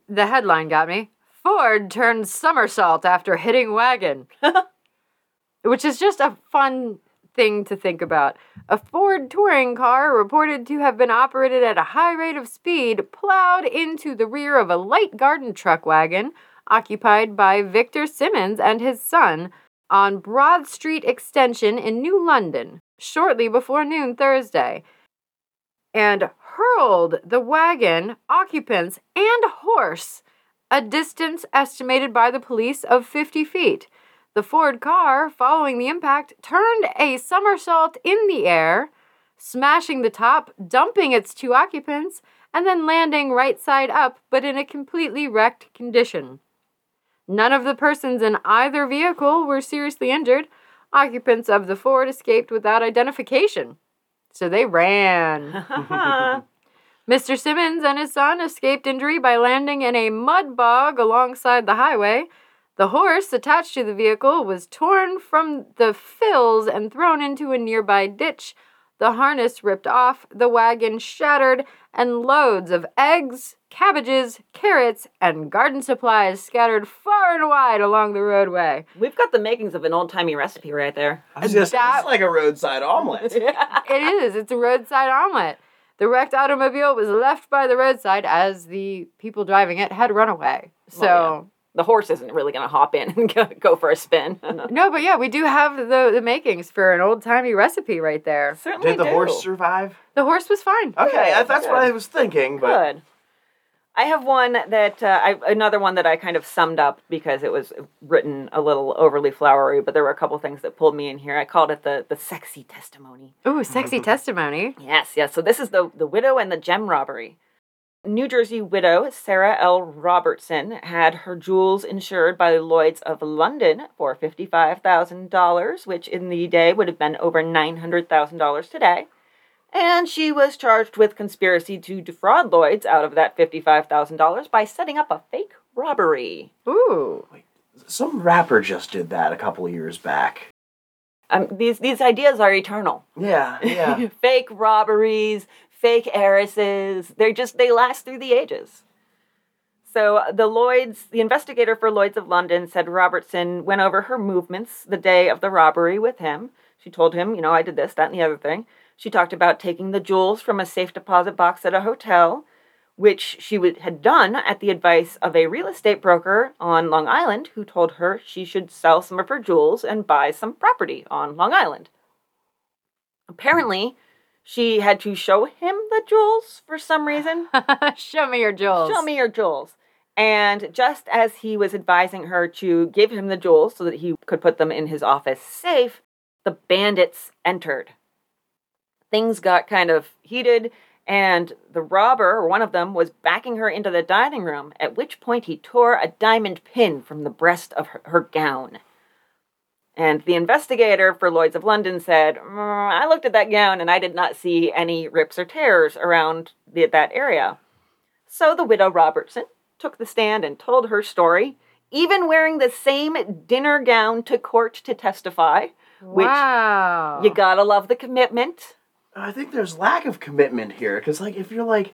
The headline got me Ford turns somersault after hitting wagon. Which is just a fun thing to think about. A Ford touring car reported to have been operated at a high rate of speed plowed into the rear of a light garden truck wagon occupied by Victor Simmons and his son on Broad Street Extension in New London shortly before noon Thursday and hurled the wagon, occupants, and horse a distance estimated by the police of 50 feet. The Ford car, following the impact, turned a somersault in the air, smashing the top, dumping its two occupants, and then landing right side up, but in a completely wrecked condition. None of the persons in either vehicle were seriously injured. Occupants of the Ford escaped without identification. So they ran. Mr. Simmons and his son escaped injury by landing in a mud bog alongside the highway. The horse attached to the vehicle was torn from the fills and thrown into a nearby ditch. The harness ripped off, the wagon shattered, and loads of eggs, cabbages, carrots, and garden supplies scattered far and wide along the roadway. We've got the makings of an old timey recipe right there. I was just, That- it's like a roadside omelet. It is. It's a roadside omelet. The wrecked automobile was left by the roadside as the people driving it had run away. So, Well, The horse isn't really going to hop in and go, go for a spin. no, but yeah, we do have the, the makings for an old timey recipe right there. Certainly Did the do. horse survive? The horse was fine. Okay, I, Good, that's what. I was thinking, but Good. I have one that uh, I another one that I kind of summed up because it was written a little overly flowery, but there were a couple things that pulled me in here. I called it the the sexy testimony. Ooh, sexy testimony. Yes, yes. So this is the the widow and the gem robbery. New Jersey widow Sarah L. Robertson had her jewels insured by the Lloyd's of London for fifty-five thousand dollars, which in the day would have been over nine hundred thousand dollars today. And she was charged with conspiracy to defraud Lloyd's out of that fifty-five thousand dollars by setting up a fake robbery. Ooh. Wait, some rapper just did that a couple of years back. Um, these these ideas are eternal. Yeah, yeah. fake robberies, fake heiresses. They're just they last through the ages. So the Lloyds, the investigator for Lloyds of London said Robertson went over her movements the day of the robbery with him. She told him, you know, I did this, that, and the other thing. She talked about taking the jewels from a safe deposit box at a hotel, which she would, had done at the advice of a real estate broker on Long Island who told her she should sell some of her jewels and buy some property on Long Island. Apparently, she had to show him the jewels for some reason. Show me your jewels. Show me your jewels. And just as he was advising her to give him the jewels so that he could put them in his office safe, the bandits entered. Things got kind of heated, and the robber, one of them, was backing her into the dining room, at which point he tore a diamond pin from the breast of her, her gown. And the investigator for Lloyds of London said, "Mm, I looked at that gown and I did not see any rips or tears around the, that area. So the widow Robertson took the stand and told her story, even wearing the same dinner gown to court to testify. Which wow. you gotta love the commitment. I think there's lack of commitment here because, like, if you're like,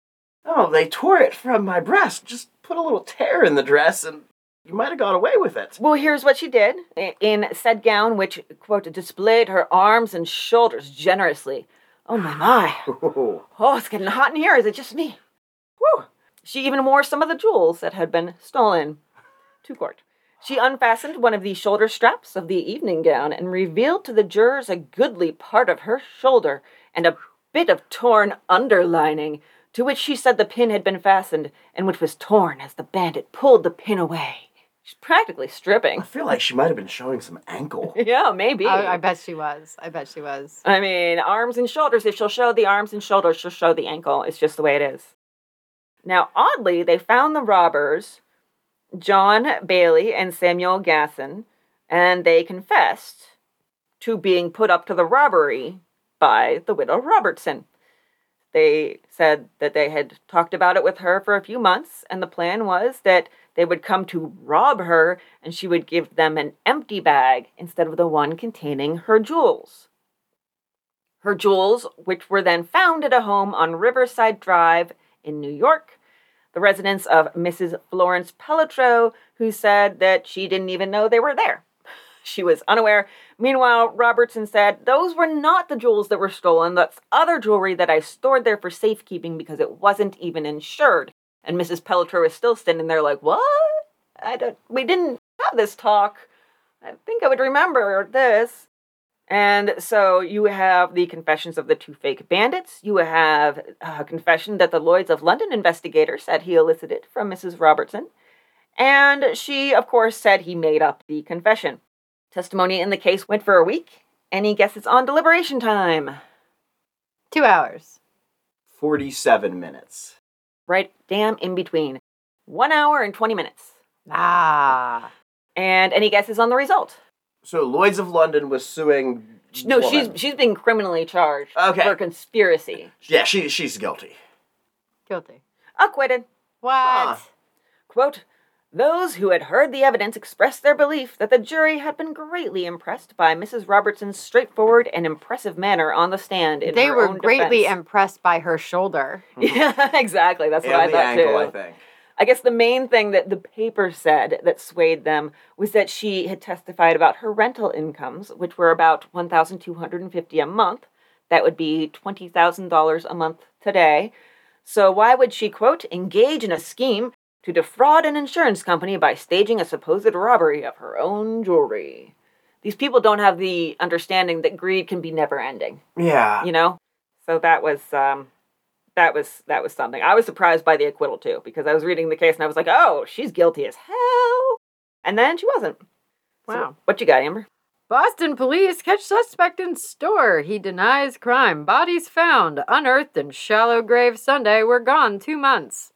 oh, they tore it from my breast, just put a little tear in the dress and you might have got away with it. Well, here's what she did in said gown, which, quote, displayed her arms and shoulders generously. Oh my my. Ooh. Oh, it's getting hot in here. Is it just me? Whew. She even wore some of the jewels that had been stolen to court. She unfastened one of the shoulder straps of the evening gown and revealed to the jurors a goodly part of her shoulder and a bit of torn underlining, to which she said the pin had been fastened and which was torn as the bandit pulled the pin away. She's practically stripping. I feel like she might have been showing some ankle. Yeah, maybe. I, I bet she was. I bet she was. I mean, arms and shoulders. If she'll show the arms and shoulders, she'll show the ankle. It's just the way it is. Now, oddly, they found the robbers, John Bailey and Samuel Gasson, and they confessed to being put up to the robbery by the widow Robertson. They said that they had talked about it with her for a few months, and the plan was that they would come to rob her and she would give them an empty bag instead of the one containing her jewels. Her jewels, which were then found at a home on Riverside Drive in New York, the residence of Mrs. Florence Pelletreau, who said that she didn't even know they were there. She was unaware. Meanwhile, Robertson said, Those were not the jewels that were stolen. That's other jewelry that I stored there for safekeeping because it wasn't even insured. And Mrs. Pelletreau is still standing there like, What? I don't, we didn't have this talk. I think I would remember this. And so you have the confessions of the two fake bandits. You have a confession that the Lloyds of London investigator said he elicited from Mrs. Robertson. And she, of course, said he made up the confession. Testimony in the case went for a week. Any guesses on deliberation time? Two hours. 47 minutes. Right damn in between. One hour and 20 minutes. Ah. And any guesses on the result? So Lloyd's of London was suing. No, woman. she's she's being criminally charged Okay. for conspiracy. Yeah, she, she's guilty. Guilty. Acquitted. What? Huh. Quote, those who had heard the evidence expressed their belief that the jury had been greatly impressed by Mrs. Robertson's straightforward and impressive manner on the stand. In They her were own greatly defense. impred by her shoulder. yeah, exactly. That's what I the thought ankle, too. I think. I guess the main thing that the paper said that swayed them was that she had testified about her rental incomes, which were about one thousand two hundred and fifty a month. That would be twenty thousand dollars a month today. So why would she quote engage in a scheme to defraud an insurance company by staging a supposed robbery of her own jewelry? These people don't have the understanding that greed can be never ending Yeah. you know so that was um that was that was something i was surprised by the acquittal too because i was reading the case and i was like oh she's guilty as hell and then she wasn't So Wow. what you got amber Boston police catch suspect in store. He denies crime. Bodies found, unearthed in shallow grave Sunday were gone two months.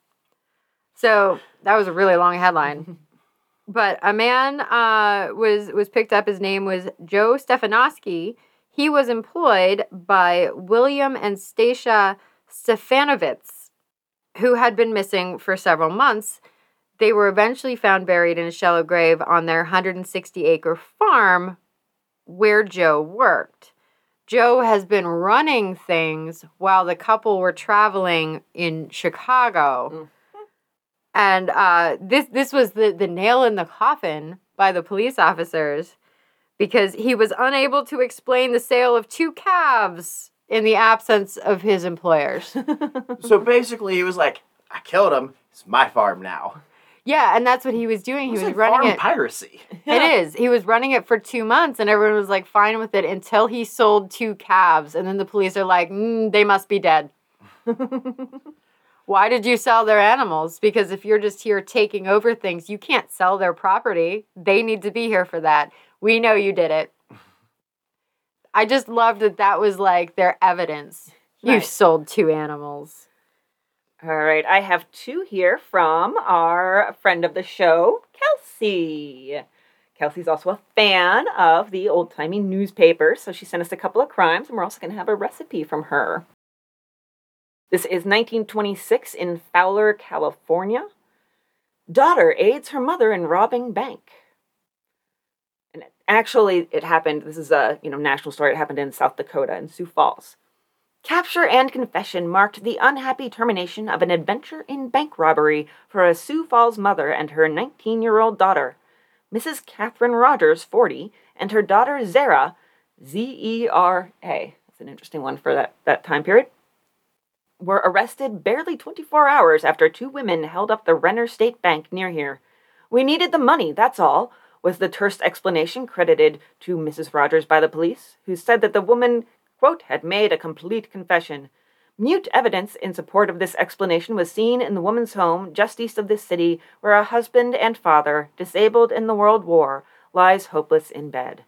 So that was a really long headline. but a man uh, was was picked up. His name was Joe Stefanowski. He was employed by William and Stacia Stefanovitz, who had been missing for several months. They were eventually found buried in a shallow grave on their 160 acre farm where Joe worked. Joe has been running things while the couple were traveling in Chicago. And uh, this this was the, the nail in the coffin by the police officers because he was unable to explain the sale of two calves in the absence of his employers. So basically, he was like, I killed him. It's my farm now. yeah, and that's what he was doing. He was like running farm it. piracy. It is. He was running it for two months, and everyone was like fine with it until he sold two calves, and then the police are like, mm, "They must be dead." Why did you sell their animals? Because if you're just here taking over things, you can't sell their property. They need to be here for that. We know you did it. I just loved that that was like their evidence. You Nice. sold two animals. all right i have two here from our friend of the show kelsey kelsey's also a fan of the old-timey newspaper so she sent us a couple of crimes and we're also going to have a recipe from her This is 1926 in Fowler, California. Daughter aids her mother in robbing bank. And actually, it happened. This is a you know national story. It happened in South Dakota in Sioux Falls. Capture and confession marked the unhappy termination of an adventure in bank robbery for a Sioux Falls mother and her 19 year old daughter. Mrs. Catherine Rogers, 40, and her daughter Zera, Z E R A. That's an interesting one for that, that time period. Were arrested barely 24 hours after two women held up the Renner State Bank near here. We needed the money, that's all, was the terse explanation credited to Mrs. Rogers by the police, who said that the woman, quote, had made a complete confession. Mute evidence in support of this explanation was seen in the woman's home just east of this city, where a husband and father, disabled in the World War, lies hopeless in bed.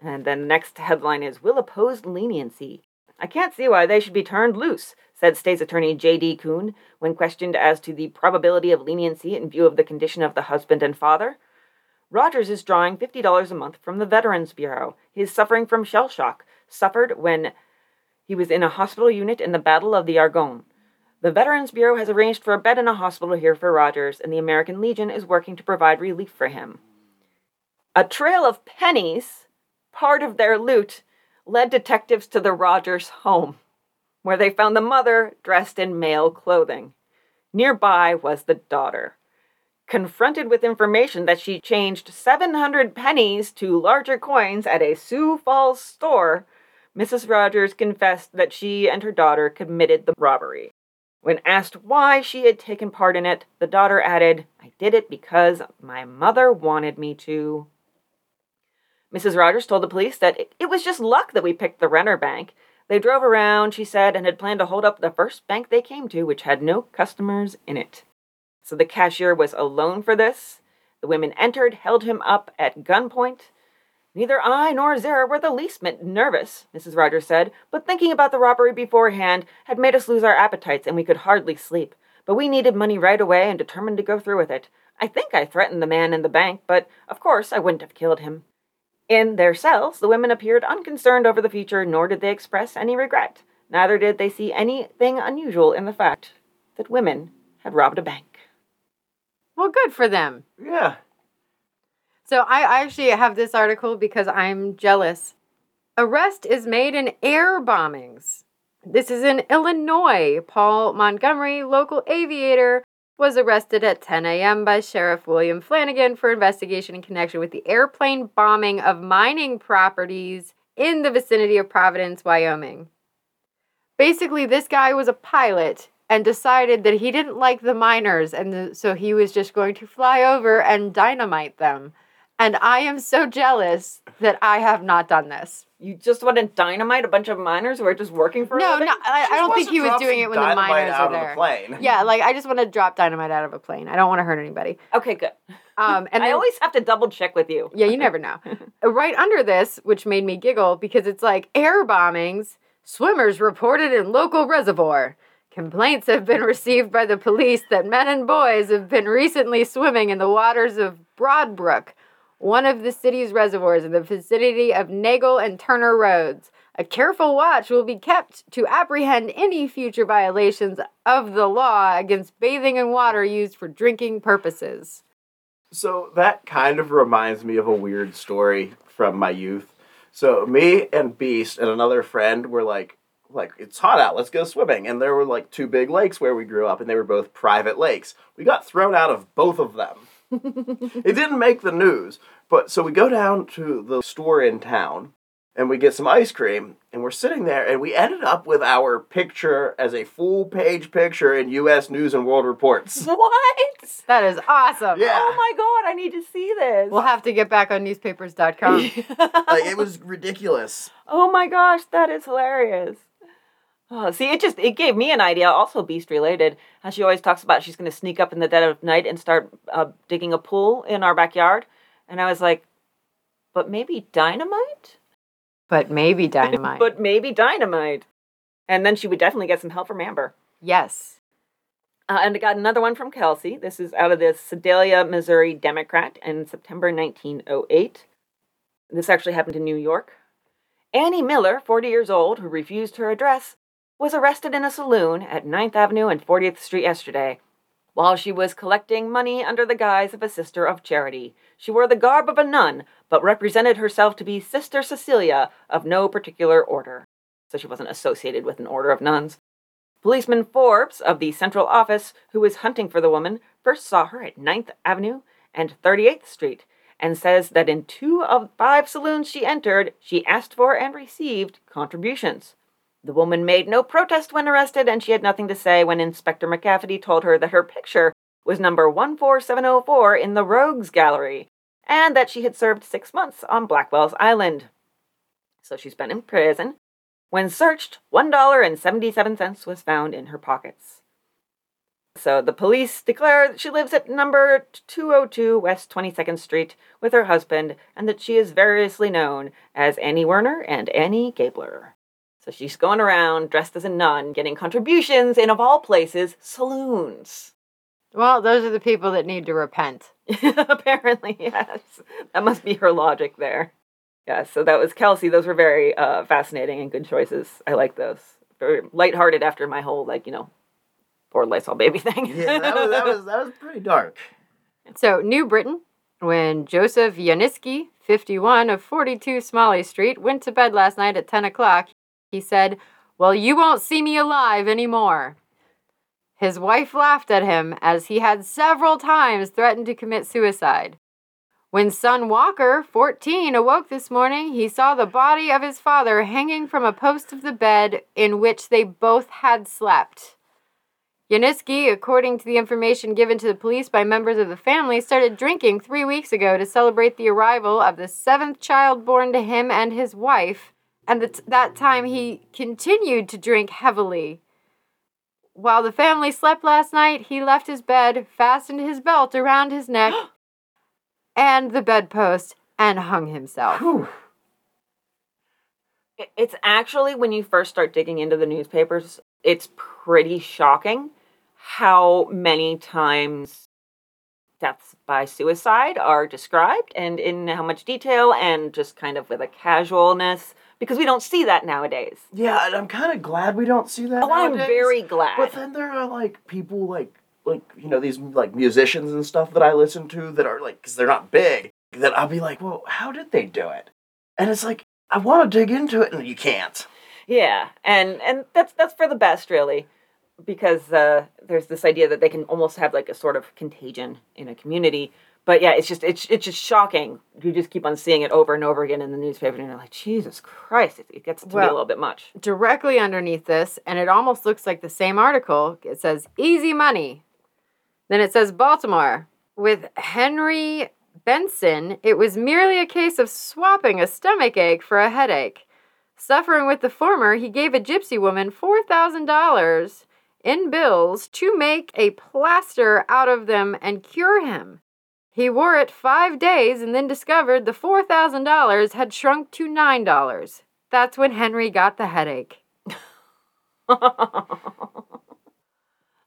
And then the next headline is Will oppose leniency. I can't see why they should be turned loose, said State's Attorney J.D. Kuhn when questioned as to the probability of leniency in view of the condition of the husband and father. Rogers is drawing $50 a month from the Veterans Bureau. He is suffering from shell shock, suffered when he was in a hospital unit in the Battle of the Argonne. The Veterans Bureau has arranged for a bed in a hospital here for Rogers, and the American Legion is working to provide relief for him. A trail of pennies, part of their loot, led detectives to the Rogers home, where they found the mother dressed in male clothing. Nearby was the daughter. Confronted with information that she changed 700 pennies to larger coins at a Sioux Falls store, Mrs. Rogers confessed that she and her daughter committed the robbery. When asked why she had taken part in it, the daughter added, I did it because my mother wanted me to. Mrs. Rogers told the police that it was just luck that we picked the Renner Bank. They drove around, she said, and had planned to hold up the first bank they came to, which had no customers in it. So the cashier was alone for this. The women entered, held him up at gunpoint. Neither I nor Zera were the least bit nervous, Mrs. Rogers said, but thinking about the robbery beforehand had made us lose our appetites and we could hardly sleep. But we needed money right away and determined to go through with it. I think I threatened the man in the bank, but of course I wouldn't have killed him. In their cells, the women appeared unconcerned over the future, nor did they express any regret. Neither did they see anything unusual in the fact that women had robbed a bank. Well, good for them. Yeah. So I actually have this article because I'm jealous. Arrest is made in air bombings. This is in Illinois. Paul Montgomery, local aviator, was arrested at 10 a.m. by Sheriff William Flanagan for investigation in connection with the airplane bombing of mining properties in the vicinity of Providence, Wyoming. Basically, this guy was a pilot and decided that he didn't like the miners, and the, so he was just going to fly over and dynamite them. And I am so jealous that I have not done this. You just want to dynamite a bunch of miners who are just working for a No, living? no, I, I don't think he was doing it when the miners out were of the there. plane. Yeah, like I just want to drop dynamite out of a plane. I don't want to hurt anybody. Okay, good. Um, and I then, always have to double check with you. yeah, you never know. right under this, which made me giggle because it's like air bombings. Swimmers reported in local reservoir. Complaints have been received by the police that men and boys have been recently swimming in the waters of Broadbrook, one of the city's reservoirs in the vicinity of Nagel and Turner Roads. A careful watch will be kept to apprehend any future violations of the law against bathing in water used for drinking purposes. So that kind of reminds me of a weird story from my youth. So me and Beast and another friend were like, like it's hot out, let's go swimming. And there were like two big lakes where we grew up, and they were both private lakes. We got thrown out of both of them. It didn't make the news, but so we go down to the store in town and we get some ice cream and we're sitting there and we ended up with our picture as a full page picture in US News and World Reports. What? That is awesome. Yeah. Oh my god, I need to see this. We'll have to get back on newspapers.com. like it was ridiculous. oh my gosh, that is hilarious. Oh, see, it just it gave me an idea, also beast related. How she always talks about she's going to sneak up in the dead of night and start uh, digging a pool in our backyard, and I was like, but maybe dynamite. but maybe dynamite. But maybe dynamite. And then she would definitely get some help from Amber. yes. Uh, and I got another one from Kelsey. This is out of the Sedalia, Missouri Democrat in September 1908. This actually happened in New York. Annie Miller, 40 years old, who refused her address, was arrested in a saloon at 9th Avenue and 40th Street yesterday. While she was collecting money under the guise of a sister of charity, she wore the garb of a nun, but represented herself to be Sister Cecilia of no particular order. So she wasn't associated with an order of nuns. Policeman Forbes of the Central Office, who was hunting for the woman, first saw her at 9th Avenue and 38th Street, and says that in two of five saloons she entered, she asked for and received contributions. The woman made no protest when arrested, and she had nothing to say when Inspector McCafferty told her that her picture was number 14704 in the Rogues Gallery, and that she had served six months on Blackwell's Island. So she's been in prison, when searched, $1.77 was found in her pockets. So the police declare that she lives at number 202 West 22nd Street with her husband and that she is variously known as Annie Werner and Annie Gabler. So she's going around dressed as a nun, getting contributions in, of all places, saloons. Well, those are the people that need to repent. Apparently, yes. That must be her logic there. Yeah, so that was Kelsey. Those were very uh, fascinating and good choices. I like those. Very lighthearted after my whole like you know, poor Lysol baby thing. Yeah, that was that was that was pretty dark. So, New Britain, when Joseph Yaniski, 51 of 42 Smalley Street, went to bed last night at 10 o'clock, he said, Well, you won't see me alive anymore. His wife laughed at him as he had several times threatened to commit suicide. When son Walker, 14, awoke this morning, he saw the body of his father hanging from a post of the bed in which they both had slept. Yaniski, according to the information given to the police by members of the family, started drinking three weeks ago to celebrate the arrival of the seventh child born to him and his wife, and at that time he continued to drink heavily. While the family slept last night, he left his bed, fastened his belt around his neck, and the bedpost and hung himself. Whew. It's actually when you first start digging into the newspapers, it's pretty shocking how many times deaths by suicide are described and in how much detail and just kind of with a casualness because we don't see that nowadays. Yeah, and I'm kind of glad we don't see that. Oh, I'm very glad. But then there are like people like like you know these like musicians and stuff that I listen to that are like because they're not big that I'll be like, well, how did they do it? And it's like I want to dig into it and you can't. Yeah, and and that's that's for the best, really, because uh, there's this idea that they can almost have like a sort of contagion in a community. But yeah, it's just it's it's just shocking. You just keep on seeing it over and over again in the newspaper, and you're like, Jesus Christ, it, it gets to be a little bit much. Directly underneath this, and it almost looks like the same article, it says easy money. Then it says Baltimore. With Henry Benson, it was merely a case of swapping a stomach ache for a headache. Suffering with the former, he gave a gypsy woman $4,000 in bills to make a plaster out of them and cure him. He wore it five days and then discovered the $4,000 had shrunk to $9. That's when Henry got the headache.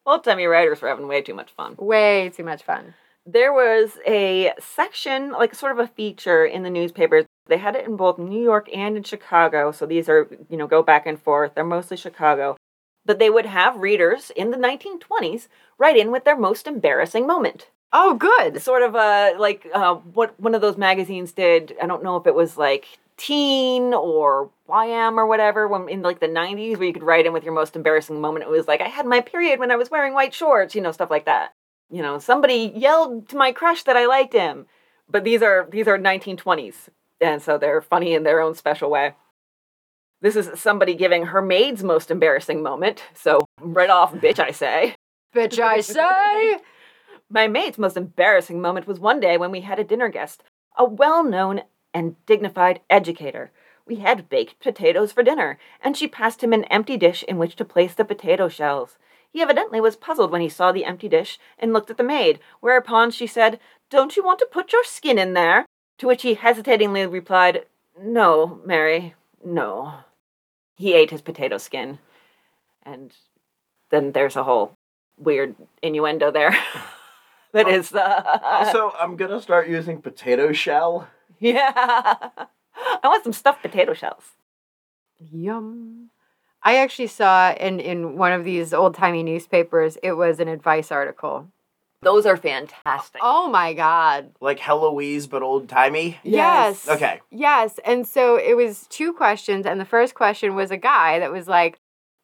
Old timey writers were having way too much fun. Way too much fun. There was a section, like sort of a feature in the newspapers. They had it in both New York and in Chicago. So these are, you know, go back and forth. They're mostly Chicago. But they would have readers in the 1920s write in with their most embarrassing moment. Oh, good. Sort of uh, like uh, what one of those magazines did. I don't know if it was like Teen or YM or whatever, when in like the 90s, where you could write in with your most embarrassing moment. It was like, I had my period when I was wearing white shorts, you know, stuff like that. You know, somebody yelled to my crush that I liked him. But these are these are 1920s, and so they're funny in their own special way. This is somebody giving her maid's most embarrassing moment. So right off, bitch, I say. Bitch, I say. My maid's most embarrassing moment was one day when we had a dinner guest, a well known and dignified educator. We had baked potatoes for dinner, and she passed him an empty dish in which to place the potato shells. He evidently was puzzled when he saw the empty dish and looked at the maid, whereupon she said, Don't you want to put your skin in there? To which he hesitatingly replied, No, Mary, no. He ate his potato skin. And then there's a whole weird innuendo there. that is uh, Also, I'm gonna start using potato shell. yeah. I want some stuffed potato shells. Yum. I actually saw in, in one of these old timey newspapers, it was an advice article. Those are fantastic. Oh my God. Like Heloise, but old timey. Yes. Okay. Yes. And so it was two questions. And the first question was a guy that was like,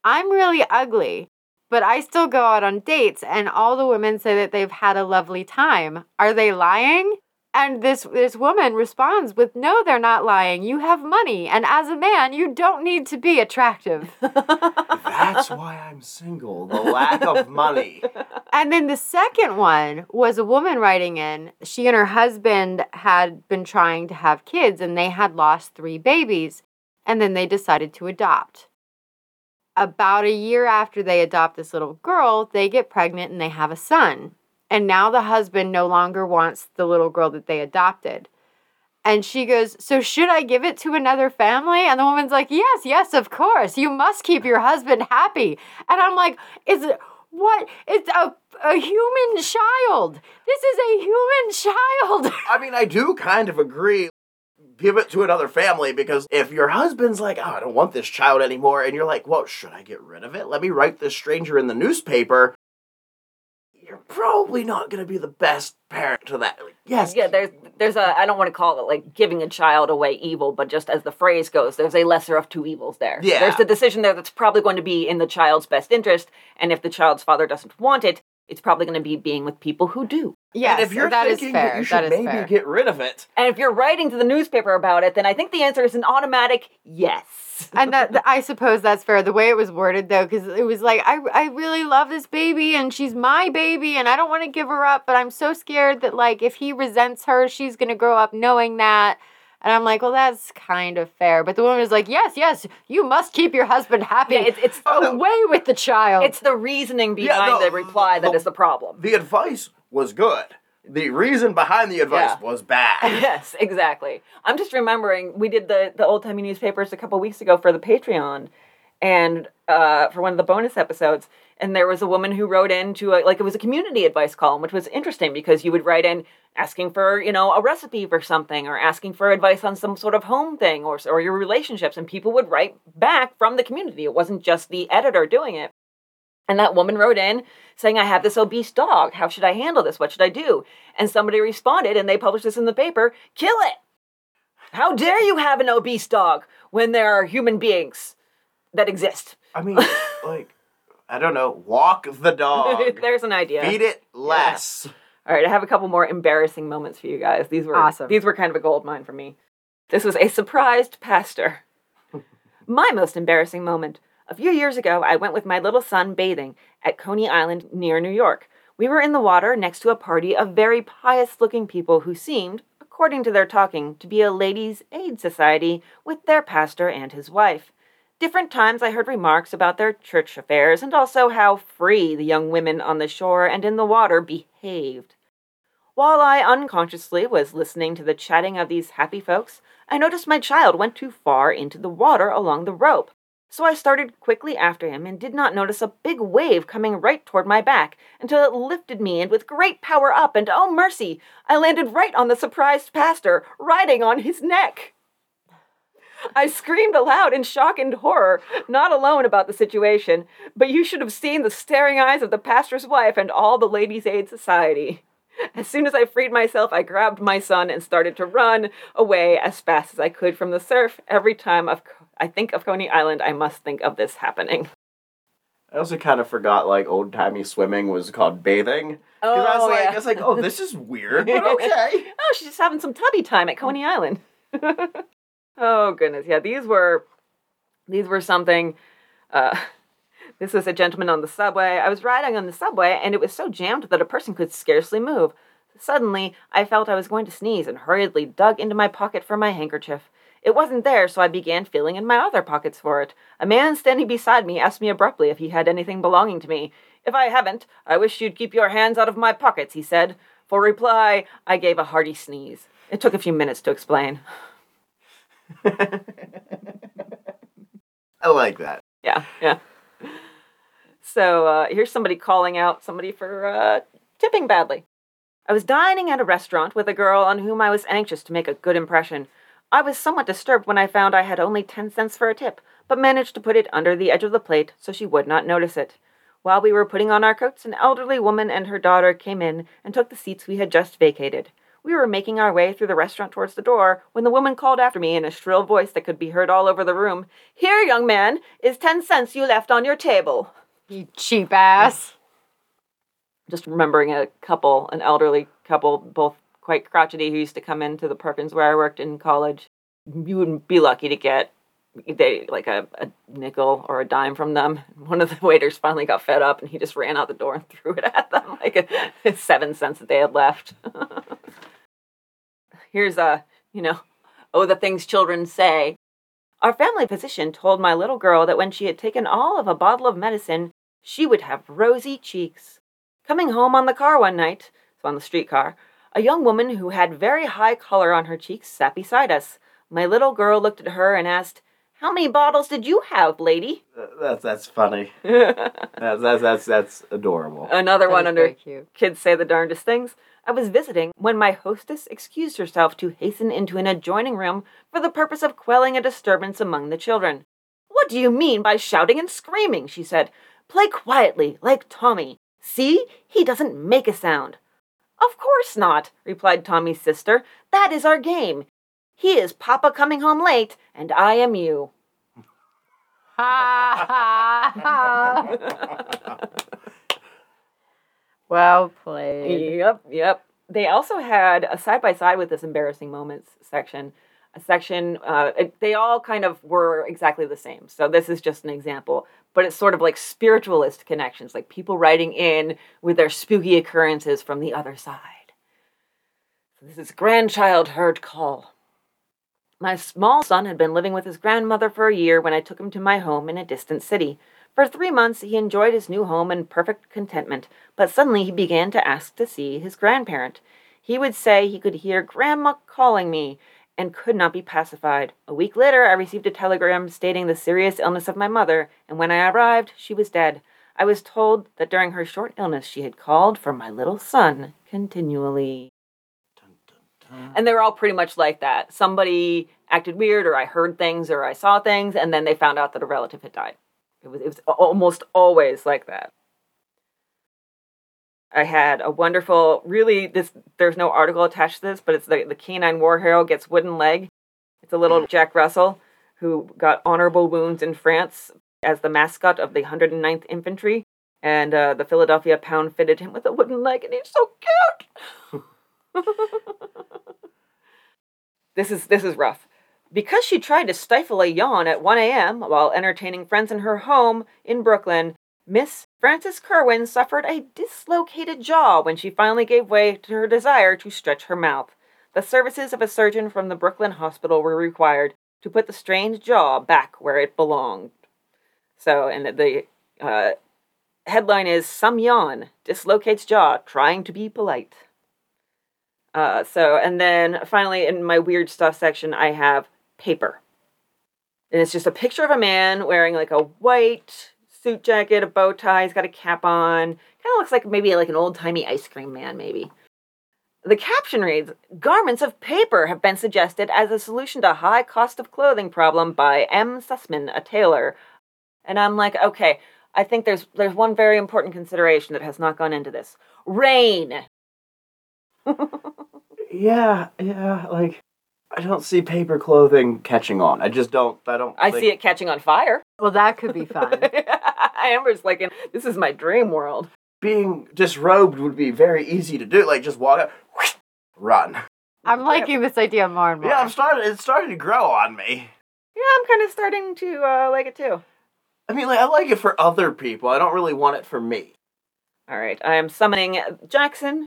I'm really ugly, but I still go out on dates. And all the women say that they've had a lovely time. Are they lying? And this this woman responds with, "No, they're not lying. You have money, and as a man, you don't need to be attractive." That's why I'm single. The lack of money. And then the second one was a woman writing in. She and her husband had been trying to have kids and they had lost three babies. And then they decided to adopt. About a year after they adopt this little girl, they get pregnant and they have a son. And now the husband no longer wants the little girl that they adopted. And she goes, So should I give it to another family? And the woman's like, Yes, yes, of course. You must keep your husband happy. And I'm like, Is it what? It's a, a human child. This is a human child. I mean, I do kind of agree. Give it to another family because if your husband's like, oh, I don't want this child anymore, and you're like, well, should I get rid of it? Let me write this stranger in the newspaper. You're probably not going to be the best parent to that. Like, yes. Yeah, there's there's a I don't want to call it like giving a child away evil, but just as the phrase goes, there's a lesser of two evils there. Yeah. There's the decision there that's probably going to be in the child's best interest, and if the child's father doesn't want it, it's probably going to be being with people who do. Yes, and if you're that is thinking fair. that you that should is maybe fair. get rid of it, And if you're writing to the newspaper about it, then I think the answer is an automatic yes. and that th- I suppose that's fair. The way it was worded, though, because it was like, I, I really love this baby, and she's my baby, and I don't want to give her up, but I'm so scared that like if he resents her, she's gonna grow up knowing that. And I'm like, well, that's kind of fair. But the woman was like, yes, yes, you must keep your husband happy. Yeah, it's it's Away with the child. it's the reasoning behind no, the reply that the- is the problem. the advice was good. The reason behind the advice Yeah. was bad. yes, exactly. I'm just remembering we did the the old timey newspapers a couple weeks ago for the Patreon, and uh, for one of the bonus episodes, and there was a woman who wrote into a, uh, like it was a community advice column, which was interesting because you would write in asking for you know a recipe for something or asking for advice on some sort of home thing or or your relationships, and people would write back from the community. It wasn't just the editor doing it. And that woman wrote in saying, I have this obese dog. How should I handle this? What should I do? And somebody responded and they published this in the paper kill it. How dare you have an obese dog when there are human beings that exist? I mean, like, I don't know, walk the dog. There's an idea. Feed it less. All right, I have a couple more embarrassing moments for you guys. These were Awesome. These were kind of a gold mine for me. This was a surprised pastor. my most embarrassing moment. A few years ago, I went with my little son bathing at Coney Island near New York. We were in the water next to a party of very pious looking people who seemed, according to their talking, to be a ladies' aid society with their pastor and his wife. Different times I heard remarks about their church affairs and also how free the young women on the shore and in the water behaved. While I unconsciously was listening to the chatting of these happy folks, I noticed my child went too far into the water along the rope. So I started quickly after him and did not notice a big wave coming right toward my back until it lifted me and with great power up, and oh mercy, I landed right on the surprised pastor, riding on his neck. I screamed aloud in shock and horror, not alone about the situation, but you should have seen the staring eyes of the pastor's wife and all the Ladies' Aid Society. As soon as I freed myself, I grabbed my son and started to run away as fast as I could from the surf. Every time of, I think of Coney Island, I must think of this happening. I also kind of forgot like old timey swimming was called bathing. Because I was Oh, like, yeah. I was like, oh, this is weird, but okay. Oh, she's just having some tubby time at Coney Island. oh goodness, yeah, these were these were something. Uh, this was a gentleman on the subway. I was riding on the subway, and it was so jammed that a person could scarcely move. Suddenly, I felt I was going to sneeze and hurriedly dug into my pocket for my handkerchief. It wasn't there, so I began feeling in my other pockets for it. A man standing beside me asked me abruptly if he had anything belonging to me. If I haven't, I wish you'd keep your hands out of my pockets, he said. For reply, I gave a hearty sneeze. It took a few minutes to explain. I like that. Yeah, yeah. So uh, here's somebody calling out somebody for uh, tipping badly. I was dining at a restaurant with a girl on whom I was anxious to make a good impression. I was somewhat disturbed when I found I had only 10 cents for a tip, but managed to put it under the edge of the plate so she would not notice it. While we were putting on our coats, an elderly woman and her daughter came in and took the seats we had just vacated. We were making our way through the restaurant towards the door when the woman called after me in a shrill voice that could be heard all over the room Here, young man, is ten cents you left on your table. You cheap ass. Just remembering a couple, an elderly couple, both quite crotchety, who used to come into the Perkins where I worked in college. You wouldn't be lucky to get they like a, a nickel or a dime from them. One of the waiters finally got fed up and he just ran out the door and threw it at them like a, seven cents that they had left. Here's a, you know, oh, the things children say. Our family physician told my little girl that when she had taken all of a bottle of medicine, she would have rosy cheeks. Coming home on the car one night, so on the streetcar, a young woman who had very high color on her cheeks sat beside us. My little girl looked at her and asked, how many bottles did you have, lady? That's that's funny. that's, that's that's that's adorable. Another That one under very cute. kids say the darndest things. I was visiting when my hostess excused herself to hasten into an adjoining room for the purpose of quelling a disturbance among the children. What do you mean by shouting and screaming? she said. Play quietly, like Tommy. See, he doesn't make a sound. Of course not, replied Tommy's sister. That is our game. He is Papa coming home late, and I am you. Ha ha ha. Well played. Yep, yep. They also had a side by side with this embarrassing moments section. A section, uh, it- they all kind of were exactly the same. So this is just an example, but it's sort of like spiritualist connections, like people writing in with their spooky occurrences from the other side. This is grandchild heard call. My small son had been living with his grandmother for a year when I took him to my home in a distant city. For three months, he enjoyed his new home in perfect contentment, but suddenly he began to ask to see his grandparent. He would say he could hear Grandma calling me and could not be pacified. A week later, I received a telegram stating the serious illness of my mother, and when I arrived, she was dead. I was told that during her short illness, she had called for my little son continually. And they were all pretty much like that. Somebody acted weird, or I heard things, or I saw things, and then they found out that a relative had died. It was, it was almost always like that. I had a wonderful, really, this there's no article attached to this, but it's the, the canine war hero gets wooden leg. It's a little Jack Russell who got honorable wounds in France as the mascot of the 109th Infantry, and uh, the Philadelphia Pound fitted him with a wooden leg, and he's so cute. this is this is rough. Because she tried to stifle a yawn at 1 a.m. while entertaining friends in her home in Brooklyn, Miss Frances Kerwin suffered a dislocated jaw when she finally gave way to her desire to stretch her mouth. The services of a surgeon from the Brooklyn hospital were required to put the strained jaw back where it belonged. So, and the uh, headline is Some Yawn Dislocates Jaw Trying to Be Polite. Uh, so, and then finally, in my weird stuff section, I have paper. And it's just a picture of a man wearing like a white suit jacket, a bow tie, he's got a cap on. Kind of looks like maybe like an old timey ice cream man, maybe. The caption reads Garments of paper have been suggested as a solution to high cost of clothing problem by M. Sussman, a tailor. And I'm like, okay, I think there's there's one very important consideration that has not gone into this. Rain. Yeah, yeah, like I don't see paper clothing catching on. I just don't. I don't. I think- see it catching on fire. Well, that could be fun. Amber's like, in, this is my dream world. Being disrobed would be very easy to do. Like just walk up, run. I'm liking this idea more and more. Yeah, I'm starting. It's starting to grow on me. Yeah, I'm kind of starting to uh, like it too. I mean, like I like it for other people. I don't really want it for me. All right, I am summoning Jackson,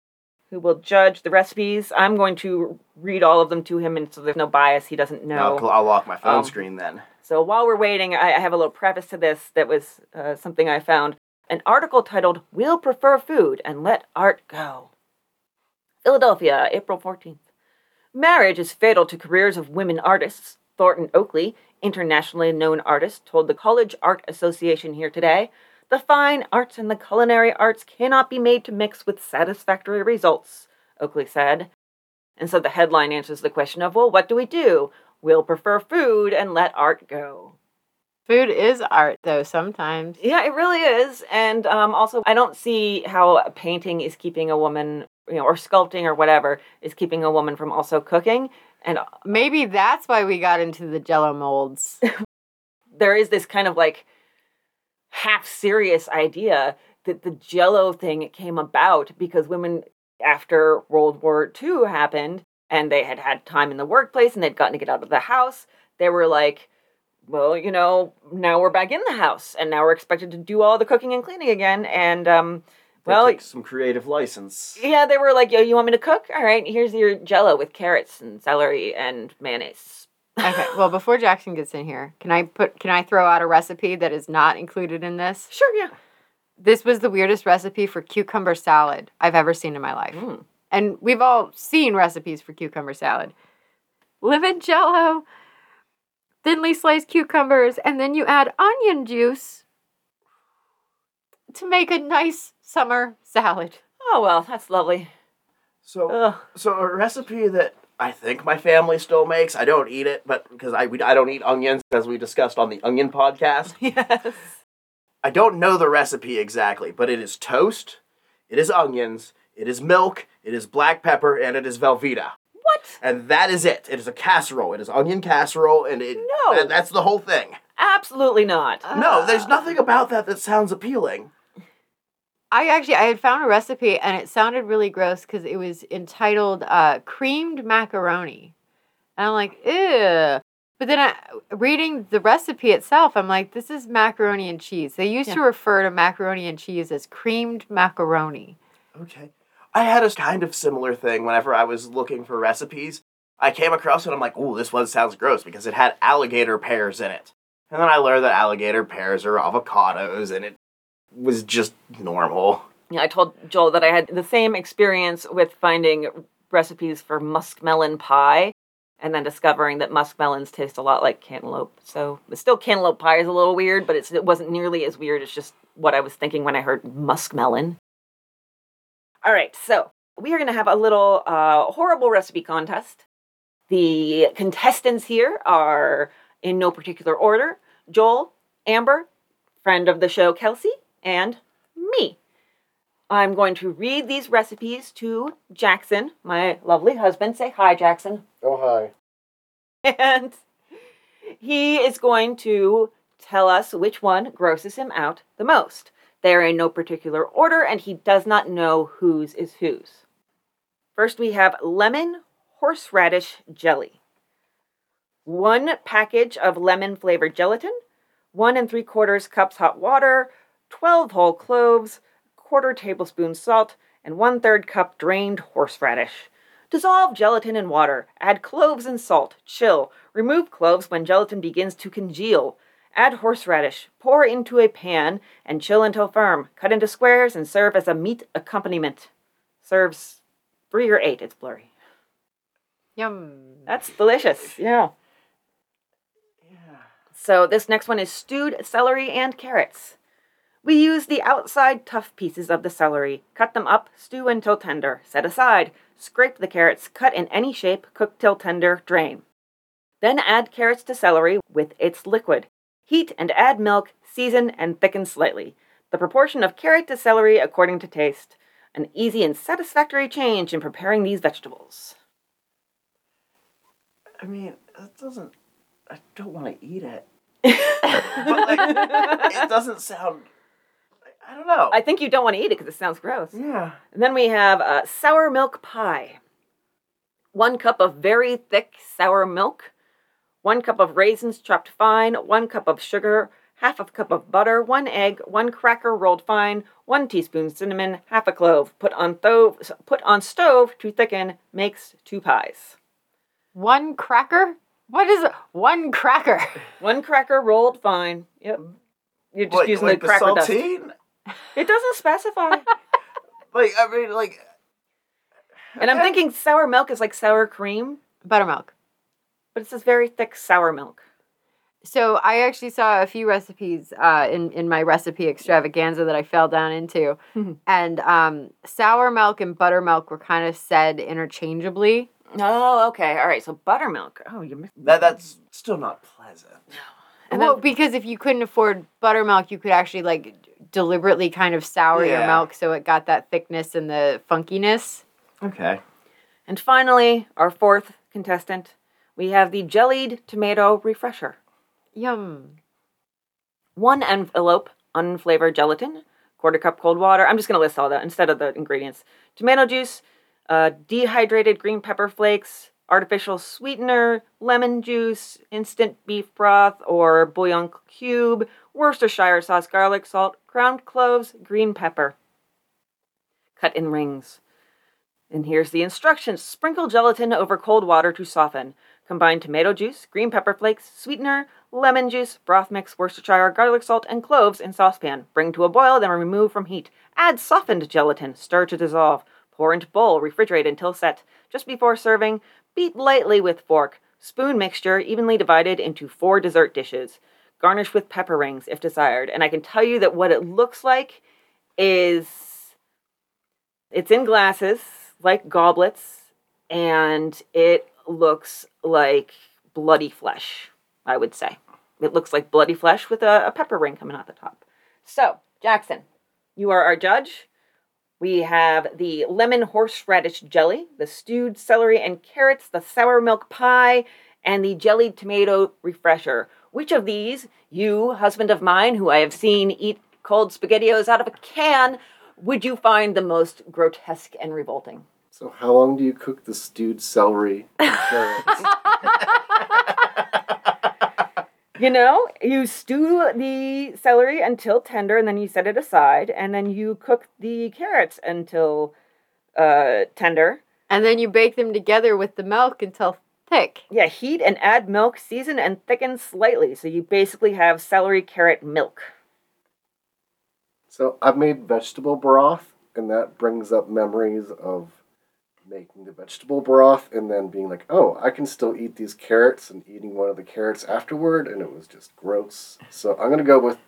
who will judge the recipes. I'm going to read all of them to him, and so there's no bias. He doesn't know. I'll, cl- I'll lock my phone Um, screen then. So while we're waiting, I, I have a little preface to this that was uh, something I found. An article titled, We'll Prefer Food and Let Art Go. Philadelphia, April 14th. Marriage is fatal to careers of women artists. Thornton Oakley, internationally known artist, told the College Art Association here today the fine arts and the culinary arts cannot be made to mix with satisfactory results, Oakley said. And so the headline answers the question of, well, what do we do? We'll prefer food and let art go. Food is art, though, sometimes. Yeah, it really is. And um, also, I don't see how painting is keeping a woman, you know, or sculpting or whatever is keeping a woman from also cooking. And Maybe that's why we got into the jello molds. there is this kind of like half serious idea that the jello thing came about because women after World War II happened and they had had time in the workplace and they'd gotten to get out of the house, they were like, well, you know, now we're back in the house and now we're expected to do all the cooking and cleaning again. And, um, well, took some creative license. yeah, they were like, yo, you want me to cook? All right, here's your jello with carrots and celery and mayonnaise. Okay, well, before Jackson gets in here, can I put can I throw out a recipe that is not included in this? Sure, yeah. This was the weirdest recipe for cucumber salad I've ever seen in my life. Mm. And we've all seen recipes for cucumber salad. Lemon jello, thinly sliced cucumbers, and then you add onion juice to make a nice summer salad. Oh, well, that's lovely. So, Ugh. so a recipe that I think my family still makes. I don't eat it, but because I we, I don't eat onions, as we discussed on the Onion podcast. Yes. I don't know the recipe exactly, but it is toast, it is onions, it is milk, it is black pepper, and it is Velveeta. What? And that is it. It is a casserole. It is onion casserole, and it No. that- that's the whole thing. Absolutely not. no, there's ah. nothing about that that sounds appealing. I actually I had found a recipe and it sounded really gross because it was entitled uh, creamed macaroni, and I'm like, ew. But then I, reading the recipe itself, I'm like, this is macaroni and cheese. They used to refer to macaroni and cheese as creamed macaroni. Okay. I had a kind of similar thing whenever I was looking for recipes. I came across it, I'm like, ooh, this one sounds gross because it had alligator pears in it. And then I learned that alligator pears are avocados, and it was just normal. Yeah, I told Joel that I had the same experience with finding recipes for muskmelon pie and then discovering that muskmelons taste a lot like cantaloupe. So, still cantaloupe pie is a little weird, but it wasn't nearly as weird as just what I was thinking when I heard muskmelon. All right, so we are going to have a little uh, horrible recipe contest. The contestants here are in no particular order Joel, Amber, friend of the show Kelsey, and me. I'm going to read these recipes to Jackson, my lovely husband. Say hi, Jackson. Oh, hi. And he is going to tell us which one grosses him out the most. They are in no particular order, and he does not know whose is whose. First, we have lemon horseradish jelly, one package of lemon flavored gelatin, one and three quarters cups hot water, 12 whole cloves, quarter tablespoon salt, and one third cup drained horseradish. Dissolve gelatin in water. Add cloves and salt. Chill. Remove cloves when gelatin begins to congeal. Add horseradish. Pour into a pan and chill until firm. Cut into squares and serve as a meat accompaniment. Serves three or eight. It's blurry. Yum. That's delicious. Yeah. Yeah. So this next one is stewed celery and carrots. We use the outside tough pieces of the celery, cut them up, stew until tender, set aside, scrape the carrots, cut in any shape, cook till tender, drain. Then add carrots to celery with its liquid. Heat and add milk, season and thicken slightly. The proportion of carrot to celery according to taste. An easy and satisfactory change in preparing these vegetables. I mean, it doesn't. I don't want to eat it. but, like, it doesn't sound. I don't know. I think you don't want to eat it because it sounds gross. yeah. And then we have uh, sour milk pie. One cup of very thick sour milk, one cup of raisins chopped fine, one cup of sugar, half a cup of butter, one egg, one cracker rolled fine, one teaspoon cinnamon, half a clove. Put on stove, put on stove to thicken. Makes two pies. One cracker? What is it? One cracker. One cracker rolled fine. Yep. You're just Like, using like the cracker dust. Saltine? It doesn't specify. Like, I mean, like. and I'm thinking sour milk is like sour cream, Buttermilk. but it says very thick sour milk. So I actually saw a few recipes uh, in in my recipe extravaganza that I fell down into, and um, sour milk and buttermilk were kind of said interchangeably. Oh, okay. All right. So buttermilk. Oh, you missed. That, that's still not pleasant. And well, then, because if you couldn't afford buttermilk, you could actually like deliberately kind of sour your milk so it got that thickness and the funkiness. Okay. and finally, our fourth contestant, we have the jellied tomato refresher. Yum. One envelope unflavored gelatin, quarter cup cold water. I'm just going to list all that instead of the ingredients. Tomato juice, uh, dehydrated green pepper flakes, artificial sweetener, lemon juice, instant beef broth or bouillon cube, Worcestershire sauce, garlic salt, ground cloves, green pepper. Cut in rings. And here's the instructions sprinkle gelatin over cold water to soften. Combine tomato juice, green pepper flakes, sweetener, lemon juice, broth mix, Worcestershire, garlic salt, and cloves in saucepan. Bring to a boil, then remove from heat. Add softened gelatin. Stir to dissolve. Pour into bowl. Refrigerate until set. Just before serving, beat lightly with fork. Spoon mixture evenly divided into four dessert dishes. Garnish with pepper rings if desired. And I can tell you that what it looks like is it's in glasses like goblets and it looks like bloody flesh, I would say. It looks like bloody flesh with a, a pepper ring coming out the top. So, Jackson, you are our judge. We have the lemon horseradish jelly, the stewed celery and carrots, the sour milk pie, and the jellied tomato refresher. Which of these, you, husband of mine, who I have seen eat cold spaghettios out of a can, would you find the most grotesque and revolting? So how long do you cook the stewed celery and carrots? You know, you stew the celery until tender and then you set it aside and then you cook the carrots until uh, tender. And then you bake them together with the milk until thick. Yeah, heat and add milk, season and thicken slightly. So you basically have celery carrot milk. so I've made vegetable broth, and that brings up memories of making the vegetable broth and then being like, oh, I can still eat these carrots and eating one of the carrots afterward, and it was just gross. So I'm gonna go with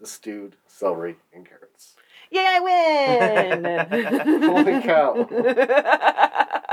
the stewed celery and carrots. Yay, I win! Holy cow.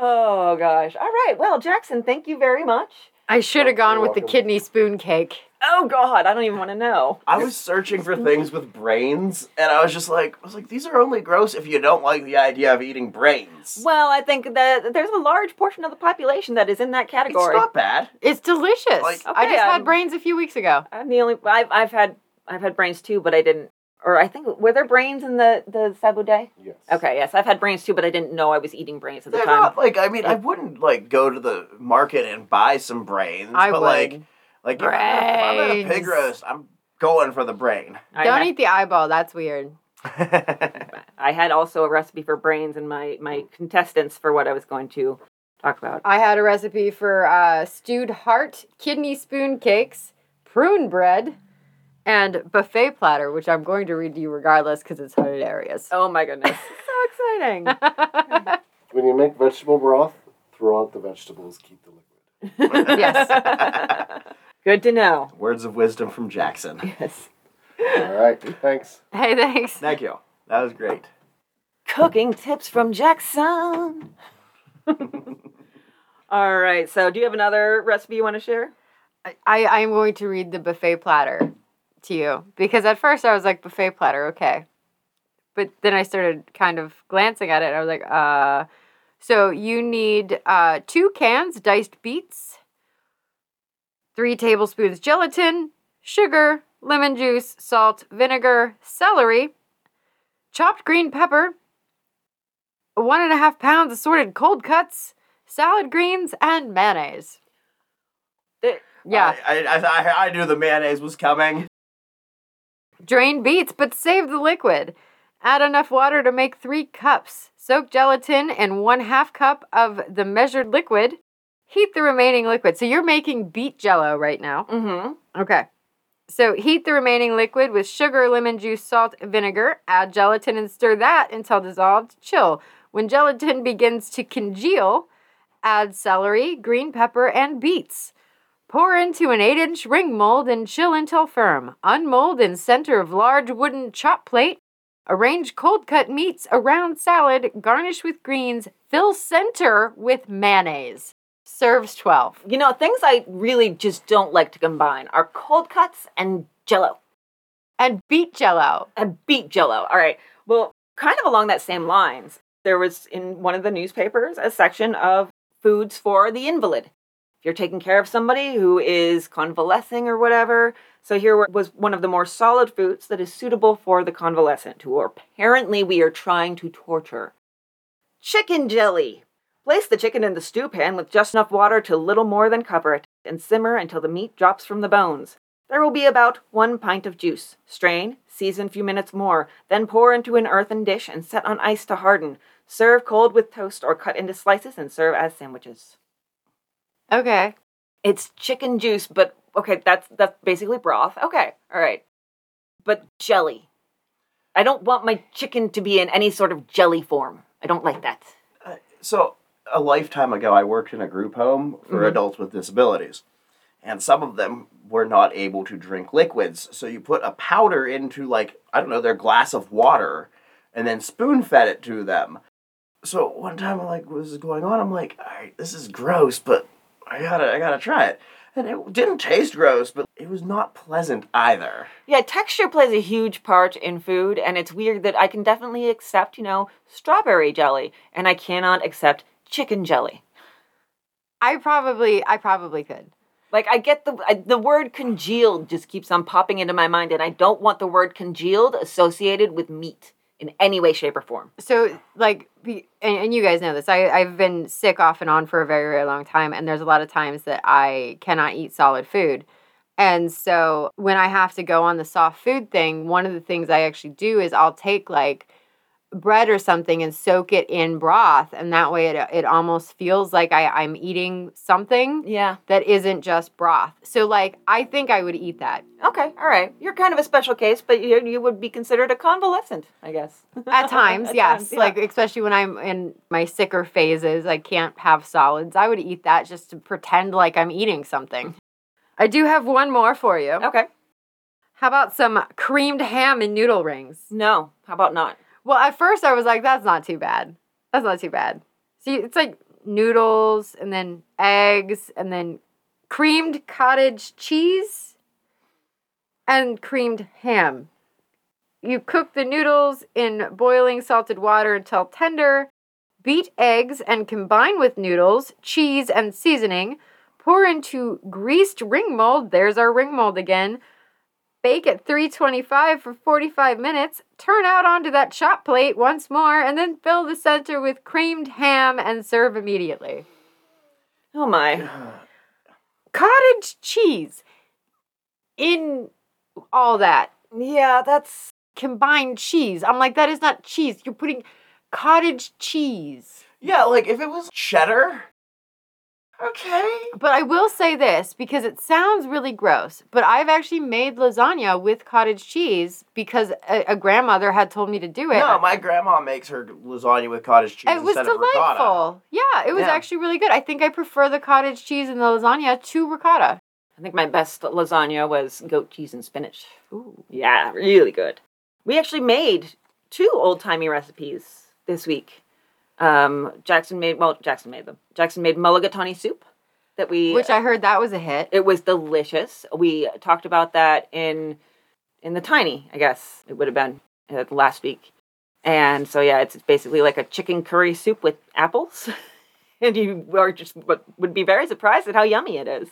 oh gosh. All right. Well, Jackson, thank you very much. I should Oh, have gone you're with the kidney spoon cake. Oh god, I don't even want to know. I was searching for things with brains, and I was just like, I was like, these are only gross if you don't like the idea of eating brains. Well, I think that there's a large portion of the population that is in that category. It's not bad. It's delicious. Like- I Okay, just had I'm- brains a few weeks ago. I'm the only. I've I've had I've had brains too, but I didn't. Or I think were there brains in the the sabuday? Yes. Okay, yes, I've had brains too, but I didn't know I was eating brains at the They're time. not like I mean, I wouldn't like go to the market and buy some brains, I but would. like, like if I'm if I'm at a pig Brains. roast, I'm going for the brain. I Don't had, eat the eyeball. That's weird. I had also a recipe for brains and my my contestants for what I was going to talk about. I had a recipe for uh, stewed heart, kidney spoon cakes, prune bread, and buffet platter, which I'm going to read to you regardless because it's hilarious. Oh my goodness, so exciting! When you make vegetable broth, throw out the vegetables, keep the liquid. yes. Good to know. Words of wisdom from Jackson. Yes. All right. Thanks. Hey, thanks. Thank you. That was great. Cooking tips from Jackson. All right. So, do you have another recipe you want to share? I, I am going to read the buffet platter to you because at first I was like, buffet platter, okay. But then I started kind of glancing at it and I was like, uh, so you need uh, two cans diced beets, three tablespoons gelatin, sugar, lemon juice, salt, vinegar, celery, chopped green pepper, one and a half pounds assorted cold cuts, salad greens, and mayonnaise. It- Yeah. I, I, I, I knew the mayonnaise was coming. Drain beets, but save the liquid. Add enough water to make three cups. Soak gelatin in one half cup of the measured liquid. Heat the remaining liquid. So you're making beet jello right now. Mm-hmm. Okay. So heat the remaining liquid with sugar, lemon juice, salt, vinegar. Add gelatin and stir that until dissolved. Chill. When gelatin begins to congeal, add celery, green pepper, and beets. Pour into an 8 inch ring mold and chill until firm. Unmold in center of large wooden chop plate. Arrange cold cut meats around salad, garnish with greens, fill center with mayonnaise. serves 12. You know, things I really just don't like to combine are cold cuts and jello. And beet jello. And beet jello. All right. Well, kind of along that same lines, there was in one of the newspapers a section of foods for the invalid. If you're taking care of somebody who is convalescing or whatever, so here was one of the more solid foods that is suitable for the convalescent who apparently we are trying to torture. Chicken jelly. Place the chicken in the stew pan with just enough water to little more than cover it and simmer until the meat drops from the bones. There will be about one pint of juice. Strain, season a few minutes more, then pour into an earthen dish and set on ice to harden. Serve cold with toast or cut into slices and serve as sandwiches. Okay. It's chicken juice, but okay, that's that's basically broth. Okay, all right. But jelly. I don't want my chicken to be in any sort of jelly form. I don't like that. So, a lifetime ago, I worked in a group home for Mhm. adults with disabilities. And some of them were not able to drink liquids. So, you put a powder into, like, I don't know, their glass of water and then spoon fed it to them. So, one time, I'm like, what is going on? I'm like, all right, this is gross, but I gotta, I gotta try it. And it didn't taste gross, but it was not pleasant either. Yeah, texture plays a huge part in food, and it's weird that I can definitely accept, you know, strawberry jelly, and I cannot accept chicken jelly. I probably I probably could. Like I get the I, the word congealed just keeps on popping into my mind, and I don't want the word congealed associated with meat in any way, shape, or form. So like and, and you guys know this. I I've been sick off and on for a very very long time and there's a lot of times that I cannot eat solid food. And so when I have to go on the soft food thing, one of the things I actually do is I'll take like bread or something and soak it in broth and that way it it almost feels like I I'm eating something Yeah. that isn't just broth. So like I think I would eat that. Okay. All right. You're kind of a special case, but you you would be considered a convalescent, I guess. At times, At yes. times, yeah. Like especially when I'm in my sicker phases, I can't have solids. I would eat that just to pretend like I'm eating something. I do have one more for you. Okay. How about some creamed ham and noodle rings? No. How about not? Well, at first I was like, that's not too bad. That's not too bad. See, it's like noodles and then eggs and then creamed cottage cheese and creamed ham. You cook the noodles in boiling salted water until tender. Beat eggs and combine with noodles, cheese, and seasoning. Pour into greased ring mold. There's our ring mold again. Bake at 325 for 45 minutes. Turn out onto that chop plate once more, and then fill the center with creamed ham and serve immediately. Oh my. Cottage cheese in all that Yeah, that's combined cheese. I'm like, that is not cheese. You're putting cottage cheese. Yeah, like if it was cheddar, okay. But I will say this because it sounds really gross, but I've actually made lasagna with cottage cheese because a, a grandmother had told me to do it. No, my grandma makes her lasagna with cottage cheese it was instead of ricotta. delightful. Yeah, it was Yeah. actually really good. I think I prefer the cottage cheese and the lasagna to ricotta. I think my best lasagna was goat cheese and spinach. Ooh. Yeah, really good. We actually made two old timey recipes this week. Um, Jackson made well, Jackson made them. Jackson made mulligatawny soup that we Which I heard that was a hit. it was delicious. We talked about that in in the tiny, I guess it would have been uh, last week. And so yeah, it's basically like a chicken curry soup with apples. and you are just would would be very surprised at how yummy it is.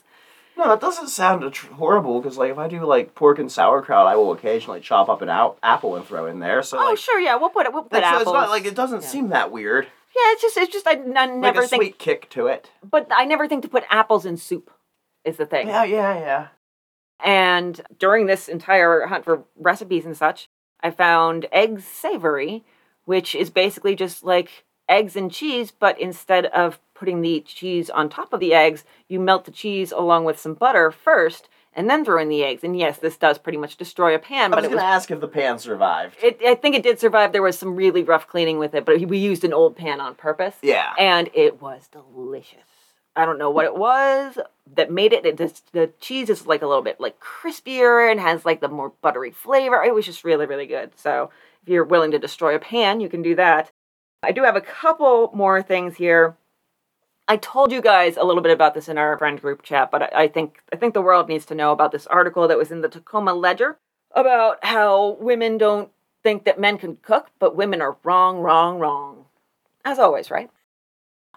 No, that doesn't sound tr- horrible because like if I do like pork and sauerkraut, I will occasionally chop up an out- apple and throw in there. So Oh like, sure, yeah, we'll put it. We'll put that's- apples. it's not like it doesn't Yeah. seem that weird. Yeah, it's just it's just I, I never like a think, sweet kick to it. but I never think to put apples in soup. Is the thing. Yeah, yeah, yeah. And during this entire hunt for recipes and such, I found eggs savory, which is basically just like eggs and cheese, but instead of putting the cheese on top of the eggs, you melt the cheese along with some butter first and then throw in the eggs. And yes, this does pretty much destroy a pan, But I but was it gonna ask if the pan survived. it, I think it did survive. There was some really rough cleaning with it, but we used an old pan on purpose. yeah. And it was delicious. I don't know what it was that made it. it just, the cheese is like a little bit like crispier and has like the more buttery flavor. It was just really, really good. So if you're willing to destroy a pan, you can do that. I do have a couple more things here. I told you guys a little bit about this in our friend group chat, but I, I think I think the world needs to know about this article that was in the Tacoma Ledger about how women don't think that men can cook, but women are wrong, wrong, wrong. As always, right?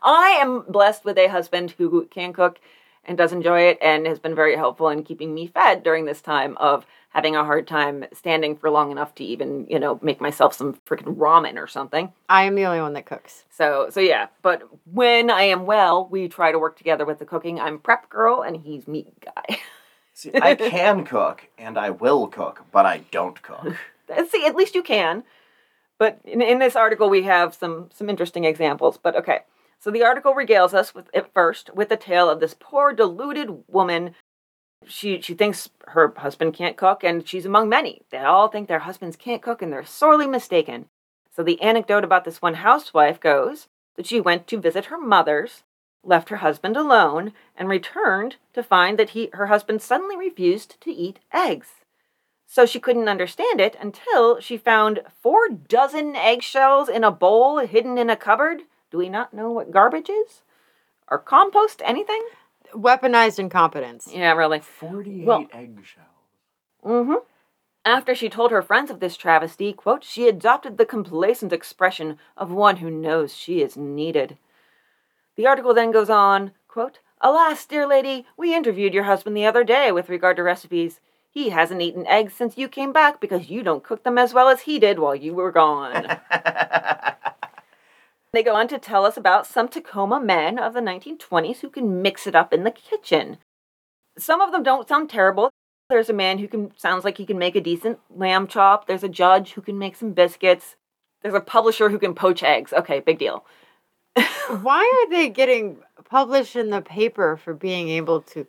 I am blessed with a husband who can cook and does enjoy it and has been very helpful in keeping me fed during this time of having a hard time standing for long enough to even, you know, make myself some freaking ramen or something. I am the only one that cooks. So, so yeah, but when I am well, we try to work together with the cooking. I'm prep girl and he's meat guy. See, I can cook and I will cook, but I don't cook. See, at least you can. But in, in this article, we have some some interesting examples. But okay, so the article regales us with at first with the tale of this poor deluded woman. She she thinks her husband can't cook, and she's among many. They all think their husbands can't cook, and they're sorely mistaken. So the anecdote about this one housewife goes that she went to visit her mother's, left her husband alone, and returned to find that he her husband suddenly refused to eat eggs. So she couldn't understand it until she found four dozen eggshells in a bowl hidden in a cupboard. Do we not know what garbage is? Or compost? Anything? Weaponized incompetence. Yeah, really. 48 Well- eggshells. Mm-hmm. After she told her friends of this travesty, quote, she adopted the complacent expression of one who knows she is needed. The article then goes on, quote, Alas, dear lady, we interviewed your husband the other day with regard to recipes. He hasn't eaten eggs since you came back because you don't cook them as well as he did while you were gone. They go on to tell us about some Tacoma men of the 1920s who can mix it up in the kitchen. Some of them don't sound terrible. There's a man who can sounds like he can make a decent lamb chop. There's a judge who can make some biscuits. There's a publisher who can poach eggs. Okay, big deal. Why are they getting published in the paper for being able to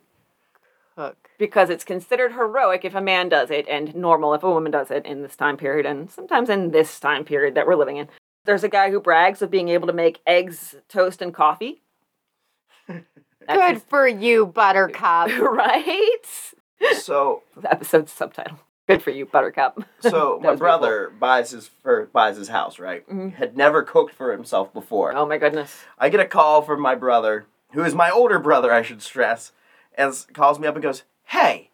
cook? Because it's considered heroic if a man does it and normal if a woman does it in this time period and sometimes in this time period that we're living in. There's a guy who brags of being able to make eggs, toast, and coffee. Good for you, Buttercup. right? so, The episode's subtitle. Good for you, Buttercup. so my was brother buys his fir- buys his house, right? Mhm. Had never cooked for himself before. Oh my goodness. I get a call from my brother, who is my older brother, I should stress, and calls me up and goes, Hey,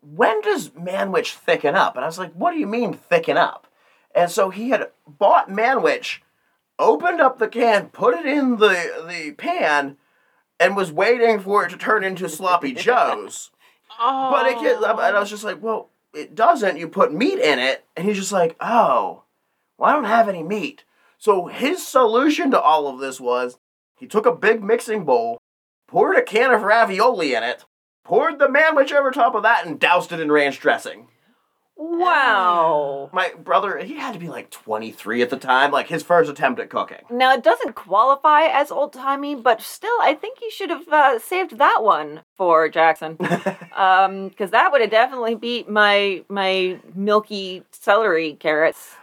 when does Manwich thicken up? And I was like, What do you mean thicken up? And so he had bought Manwich, opened up the can, put it in the, the pan, and was waiting for it to turn into sloppy joes. Oh. But it gets, oh. and I was just like, well, it doesn't. You put meat in it. And he's just like, oh, well, I don't have any meat. So his solution to all of this was he took a big mixing bowl, poured a can of ravioli in it, poured the manwich over top of that, and doused it in ranch dressing. Wow. My brother, he had to be like 23 at the time, like his first attempt at cooking. Now, it doesn't qualify as old timey, but still, I think you should have uh, saved that one for Jackson. Um, because that would have definitely beat my my milky celery carrots.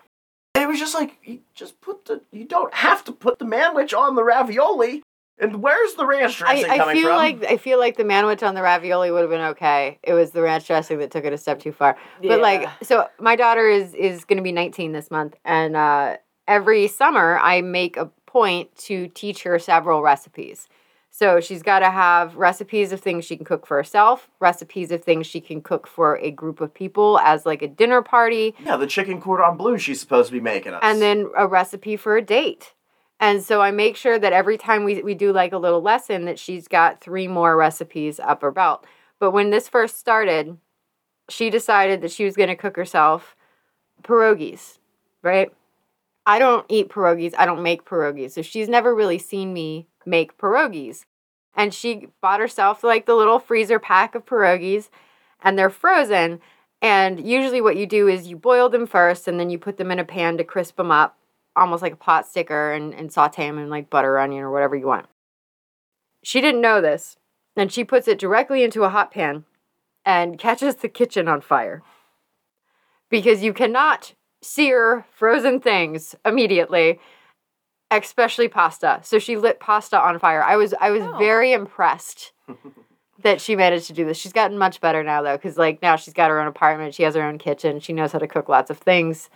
It was just like, you just put the, you don't have to put the manwich on the ravioli. And where's the ranch I, dressing I coming feel from? like I feel like the manwich on the ravioli would have been okay. It was the ranch dressing that took it a step too far. But like, so my daughter is is going to be 19 this month, and uh, every summer I make a point to teach her several recipes. So she's got to have recipes of things she can cook for herself, recipes of things she can cook for a group of people as like a dinner party, Yeah, the chicken cordon bleu she's supposed to be making us. and then a recipe for a date. And so I make sure that every time we, we do like a little lesson that she's got three more recipes up her belt. But when this first started, she decided that she was going to cook herself pierogies, right? I don't eat pierogies. I don't make pierogies. So she's never really seen me make pierogies. And she bought herself like the little freezer pack of pierogies and they're frozen. And usually what you do is you boil them first and then you put them in a pan to crisp them up, almost like a pot sticker, and, and saute them in like butter, onion, or whatever you want. She didn't know this. And she puts it directly into a hot pan and catches the kitchen on fire. Because you cannot sear frozen things immediately, especially pasta. So she lit pasta on fire. I was I was Oh. very impressed that she managed to do this. She's gotten much better now though cuz like now she's got her own apartment, she has her own kitchen, she knows how to cook lots of things.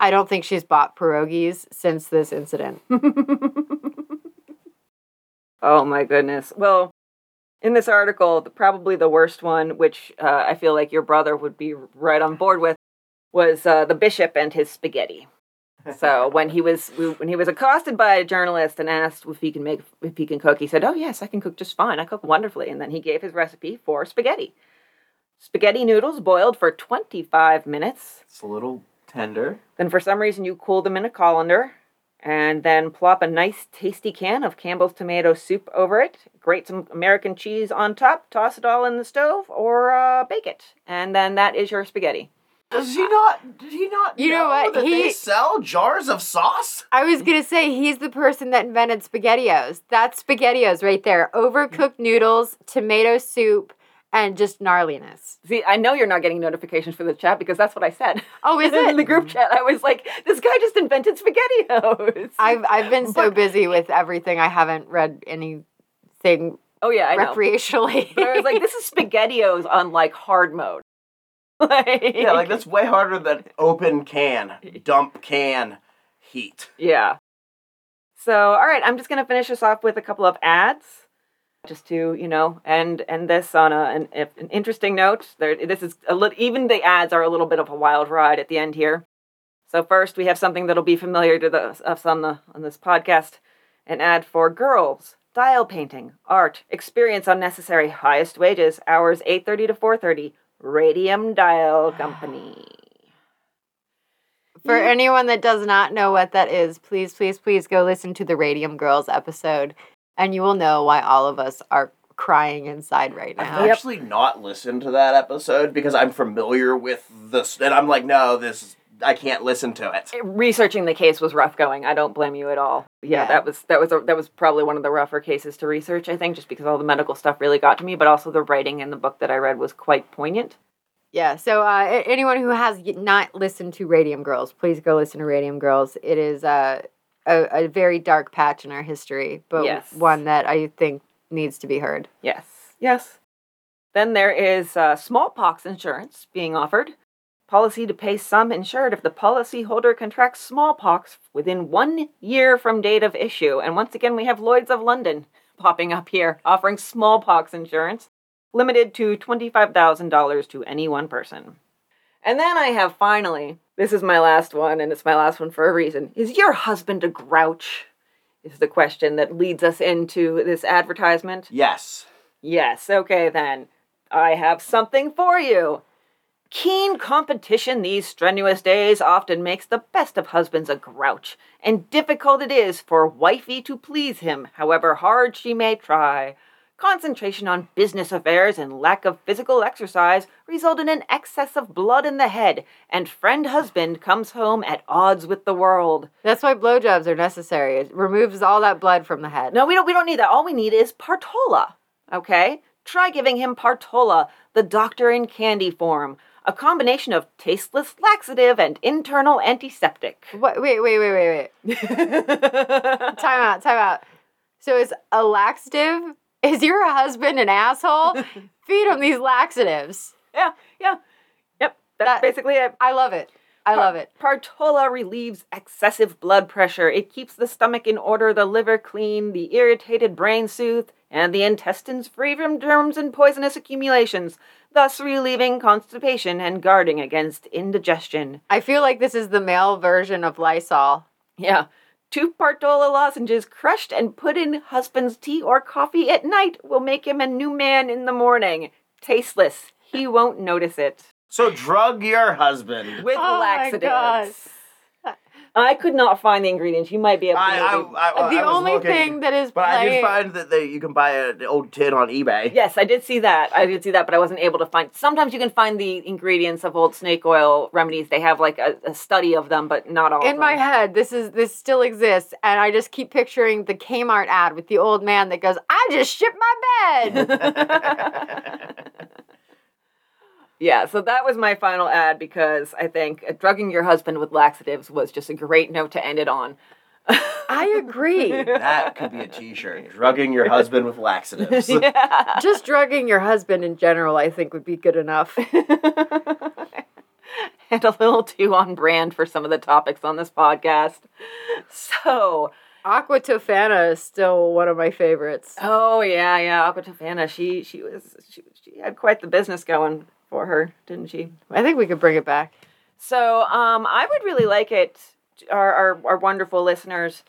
I don't think she's bought pierogies since this incident. Oh my goodness. Well, in this article, the- probably the worst one, which uh, I feel like your brother would be right on board with, was uh, the bishop and his spaghetti. So when he was when he was accosted by a journalist and asked if he can make if he can cook, he said, "Oh yes, I can cook just fine. I cook wonderfully." And then he gave his recipe for spaghetti. Spaghetti noodles boiled for 25 minutes. It's a little tender. Then, for some reason, you cool them in a colander and then plop a nice, tasty can of Campbell's tomato soup over it. Grate some American cheese on top, toss it all in the stove, or uh, bake it. And then that is your spaghetti. Does he not? Did he not? You know what? That they He- sell jars of sauce. I was gonna say he's the person that invented spaghettios. That's spaghettios right there. Overcooked noodles, tomato soup, and just gnarliness. See, I know you're not getting notifications for the chat because that's what I said. Oh, is it? in the group chat, I was like, this guy just invented spaghettios. I've I've been so But- busy with everything. I haven't read anything oh, yeah, I know. recreationally. But I was like, this is spaghettios on like hard mode. like, Yeah, like that's way harder than open can, dump can, heat. Yeah. So, all right, I'm just going to finish this off with a couple of ads, just to you know, end end this on a, an, an interesting note. There, this is a little. Even the ads are a little bit of a wild ride at the end here. So first, we have something that'll be familiar to the, us on the on this podcast: an ad for girls. Dial painting, art, experience unnecessary, highest wages, hours 8:30 to 4:30. Radium Dial Company. For anyone that does not know what that is, please, please, please go listen to the Radium Girls episode, and you will know why all of us are crying inside right now. I've actually not listened to that episode because I'm familiar with this, and I'm like, no, this I can't listen to it. researching the case was rough going. I don't blame you at all. Yeah, Yeah. that was that was a, that was probably one of the rougher cases to research. I think just because all the medical stuff really got to me, but also the writing in the book that I read was quite poignant. Yeah, so uh, anyone who has not listened to Radium Girls, please go listen to Radium Girls. It is uh, a, a very dark patch in our history, but Yes. one that I think needs to be heard. Yes, yes. Then there is uh, smallpox insurance being offered. Policy to pay some insured if the policyholder contracts smallpox within one year from date of issue. And once again, we have Lloyd's of London popping up here offering smallpox insurance, limited to $25,000 to any one person. And then I have finally, this is my last one, and it's my last one for a reason. Is your husband a grouch? Is the question that leads us into this advertisement. Yes. Yes, okay then. I have something for you. Keen competition these strenuous days often makes the best of husbands a grouch, and difficult it is for wifey to please him, however hard she may try. Concentration on business affairs and lack of physical exercise result in an excess of blood in the head, and friend husband comes home at odds with the world. That's why blowjobs are necessary. It removes all that blood from the head. No, we don't. We don't need that. All we need is Partola. Okay, try giving him Partola, the doctor in candy form, a combination of tasteless laxative and internal antiseptic. What, wait, wait, wait, wait, wait. Time out, time out. So is a laxative? Is your husband an asshole? Feed him these laxatives. yeah, yeah, yep. That's That- basically it. I love it. I love it. Partola relieves excessive blood pressure. It keeps the stomach in order, the liver clean, the irritated brain soothed, and the intestines free from germs and poisonous accumulations, thus relieving constipation and guarding against indigestion. I feel like this is the male version of Lysol. Yeah. Two Partola lozenges crushed and put in husband's tea or coffee at night will make him a new man in the morning. Tasteless. He won't notice it. So drug your husband. With Oh my laxatives. I could not find the ingredients. You might be able to. I, I, I, I the was only looking, thing that is But I did find that they, you can buy an old tin on eBay. Yes, I did see that. I did see that, but I wasn't able to find. Sometimes you can find the ingredients of old snake oil remedies. They have like a, a study of them, but not all. in of my them. head this is this still exists and i just keep picturing the kmart ad with the old man that goes i just shipped my bed Yeah, so that was my final ad because I think drugging your husband with laxatives was just a great note to end it on. i agree That could be a T-shirt. Drugging your husband with laxatives. yeah. just drugging your husband in general i think would be good enough and a little too on brand for some of the topics on this podcast. So, Aqua Tofana is still one of my favorites. Oh yeah, yeah, Aqua Tofana. She she was she, she had quite the business going for her, didn't she? I think we could bring it back. So um, I would really like it, our, our, our wonderful listeners,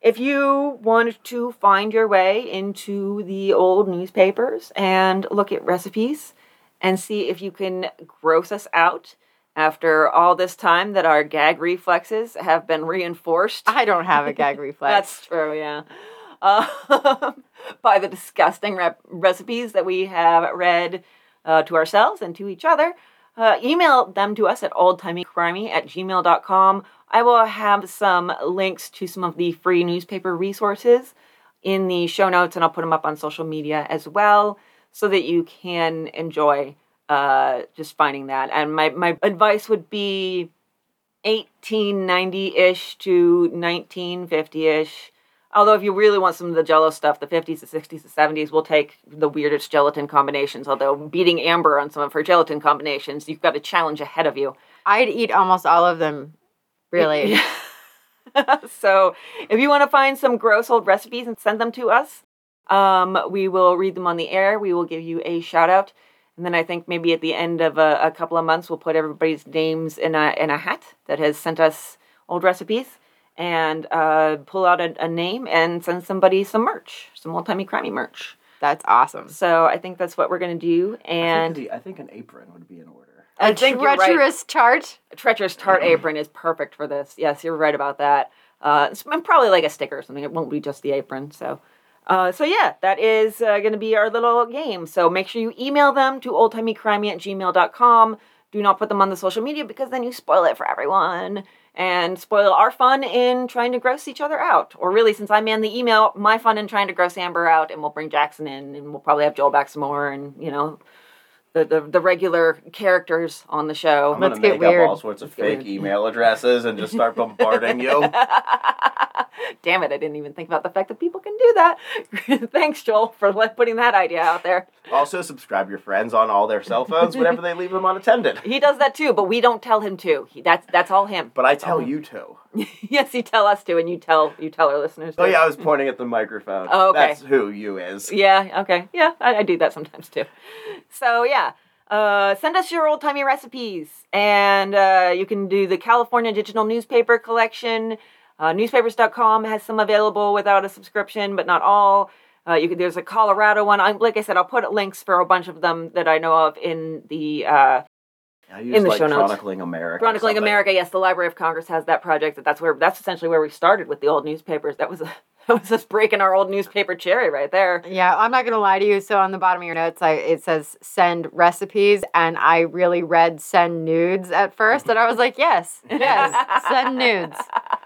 if you wanted to find your way into the old newspapers and look at recipes and see if you can gross us out after all this time that our gag reflexes have been reinforced. I don't have a gag reflex. That's true, yeah. Uh, by the disgusting rep- recipes that we have read uh, to ourselves and to each other. Uh, email them to us at oldtimeycrimey at gmail.com. I will have some links to some of the free newspaper resources in the show notes, and I'll put them up on social media as well so that you can enjoy uh, just finding that. And my, my advice would be 1890 ish to 1950 ish. Although, if you really want some of the jello stuff, the 50s, the 60s, the 70s we'll take the weirdest gelatin combinations. Although, beating Amber on some of her gelatin combinations, you've got a challenge ahead of you. I'd eat almost all of them, really. so, if you want to find some gross old recipes and send them to us, um, we will read them on the air. We will give you a shout out. And then I think maybe at the end of a, a couple of months, we'll put everybody's names in a, in a hat that has sent us old recipes and uh, pull out a, a, name and send somebody some merch, some old timey crimey merch. That's awesome. So I think that's what we're gonna do. And I think, the, I think an apron would be in order. A I think you're treacherous right. tart. A treacherous tart apron is perfect for this. Yes, you're right about that. Uh, it's probably like a sticker or something. It won't be just the apron. So, uh, so yeah, that is uh, going to be our little game. So make sure you email them to oldtimeycrimey at gmail.com. Do not put them on the social media because then you spoil it for everyone and spoil our fun in trying to gross each other out. Or really, since I man the email, my fun in trying to gross Amber out, and we'll bring Jackson in, and we'll probably have Joel back some more, and you know, the the, the regular characters on the show. I'm Let's gonna get make weird. up all sorts of Let's get fake weird. email addresses and just start bombarding you. Damn it! I didn't even think about the fact that people can do that. Thanks, Joel, for putting that idea out there. Also, subscribe your friends on all their cell phones whenever they leave them unattended. He does that too, but we don't tell him to. He, that's that's all him. But I tell you to. yes, you tell us to, and you tell you tell our listeners. Oh yeah, I was pointing at the microphone. Oh, okay. That's who you is. Yeah, okay. Yeah, I, I do that sometimes too. So, yeah, uh, send us your old timey recipes. And uh, you can do the California Digital Newspaper Collection. Uh, newspapers.com has some available without a subscription, but not all. Uh, you there's a Colorado one. I'm, like I said, I'll put links for a bunch of them that I know of in the uh, In the like show notes. Chronicling America. Chronicling. America. Yes, the Library of Congress has that project. That's where that's essentially where we started with the old newspapers. That was a, that was us breaking our old newspaper cherry right there. Yeah, I'm not gonna lie to you. So on the bottom of your notes, I it says send recipes, and I really read send nudes at first, and I was like, yes, yes, send nudes.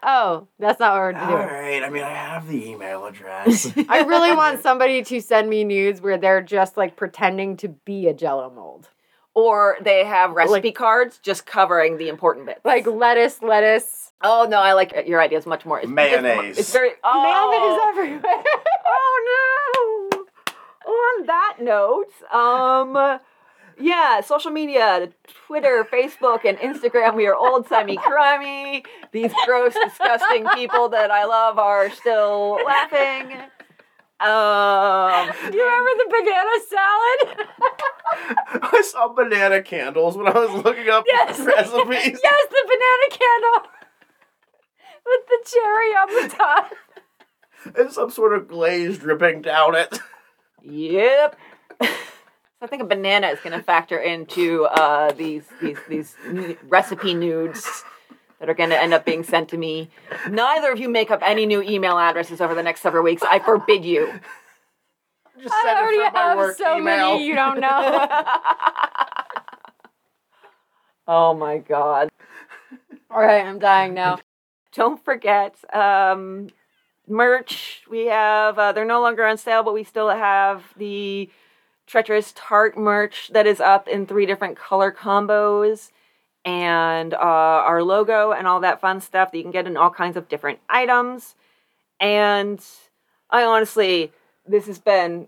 Oh, that's not what we're doing. All right. I mean, I have the email address. I really want somebody to send me nudes where they're just like pretending to be a Jello mold, or they have recipe cards just covering the important bits. like lettuce, lettuce. oh no, I like your idea much more. It's, Mayonnaise. It's, it's very oh, Mayonnaise everywhere. Oh no! On that note, um, yeah, social media, Twitter, Facebook, and Instagram. We are old timey crimey. These gross, disgusting people that I love are still laughing. Um, Do you remember the banana salad? I saw banana candles when I was looking up Yes. recipes. yes, the banana candle with the cherry on the top. And some sort of glaze dripping down it. Yep. So I think a banana is going to factor into uh, these these these recipe nudes that are going to end up being sent to me. Neither of you make up any new email addresses over the next several weeks. I forbid you. Just I already it from my have work so email. many you don't know. oh my god. All right, I'm dying now. Don't forget um, merch. We have uh, they're no longer on sale, but we still have the treacherous tart merch that is up in three different color combos and uh, our logo and all that fun stuff that you can get in all kinds of different items. And I honestly, this has been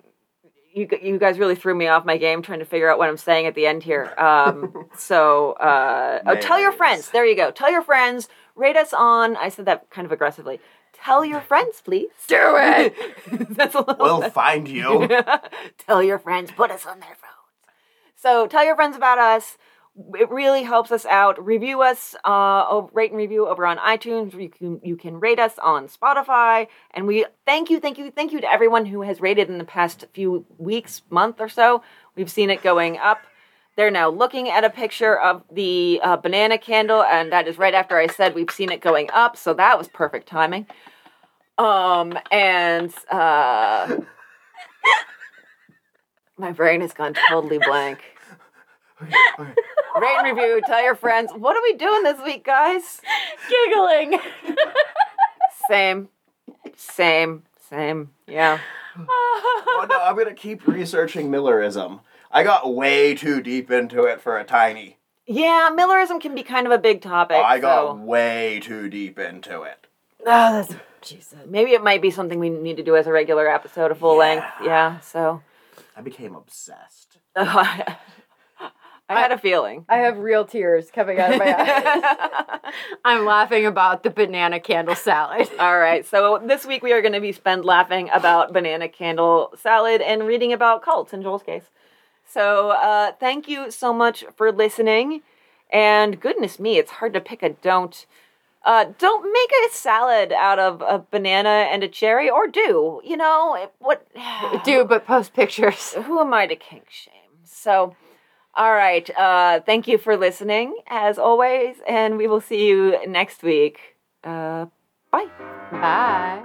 you. You guys really threw me off my game trying to figure out what I'm saying at the end here. Um, so uh, oh, tell your friends. There you go. Tell your friends. rate us on. I said that kind of aggressively. Tell your friends, please. Do it. That's a little. We'll find you. tell your friends. Put us on their phones. So tell your friends about us. It really helps us out. Review us, uh, rate and review over on iTunes. You can you can rate us on Spotify, and we thank you, thank you, thank you to everyone who has rated in the past few weeks, month or so. We've seen it going up. They're now looking at a picture of the uh, banana candle, and that is right after I said we've seen it going up. So that was perfect timing. Um, and uh, my brain has gone totally blank. Rate and review. Tell your friends. What are we doing this week, guys? Giggling. Same, same, same. Yeah. oh no, I'm gonna keep researching Millerism. I got way too deep into it for a tiny. Yeah, Millerism can be kind of a big topic. I got so- way too deep into it. Oh, that's Jesus. Maybe it might be something we need to do as a regular episode, a full length. Yeah. So I became obsessed. I had a feeling. I have real tears coming out of my eyes. I'm laughing about the banana candle salad. All right. So this week we are going to be spent laughing about banana candle salad and reading about cults in Joel's case. So uh, thank you so much for listening. And goodness me, it's hard to pick a don't. Uh, don't make a salad out of a banana and a cherry, or do. You know what? Do but post pictures. who am I to kink shame? So, all right. Uh, thank you for listening, as always, and we will see you next week. Uh, bye. Bye.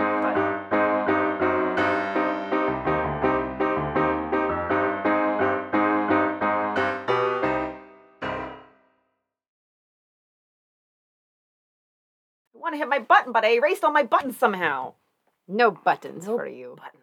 I want to hit my button, but I erased all my buttons somehow. No buttons for you. Button.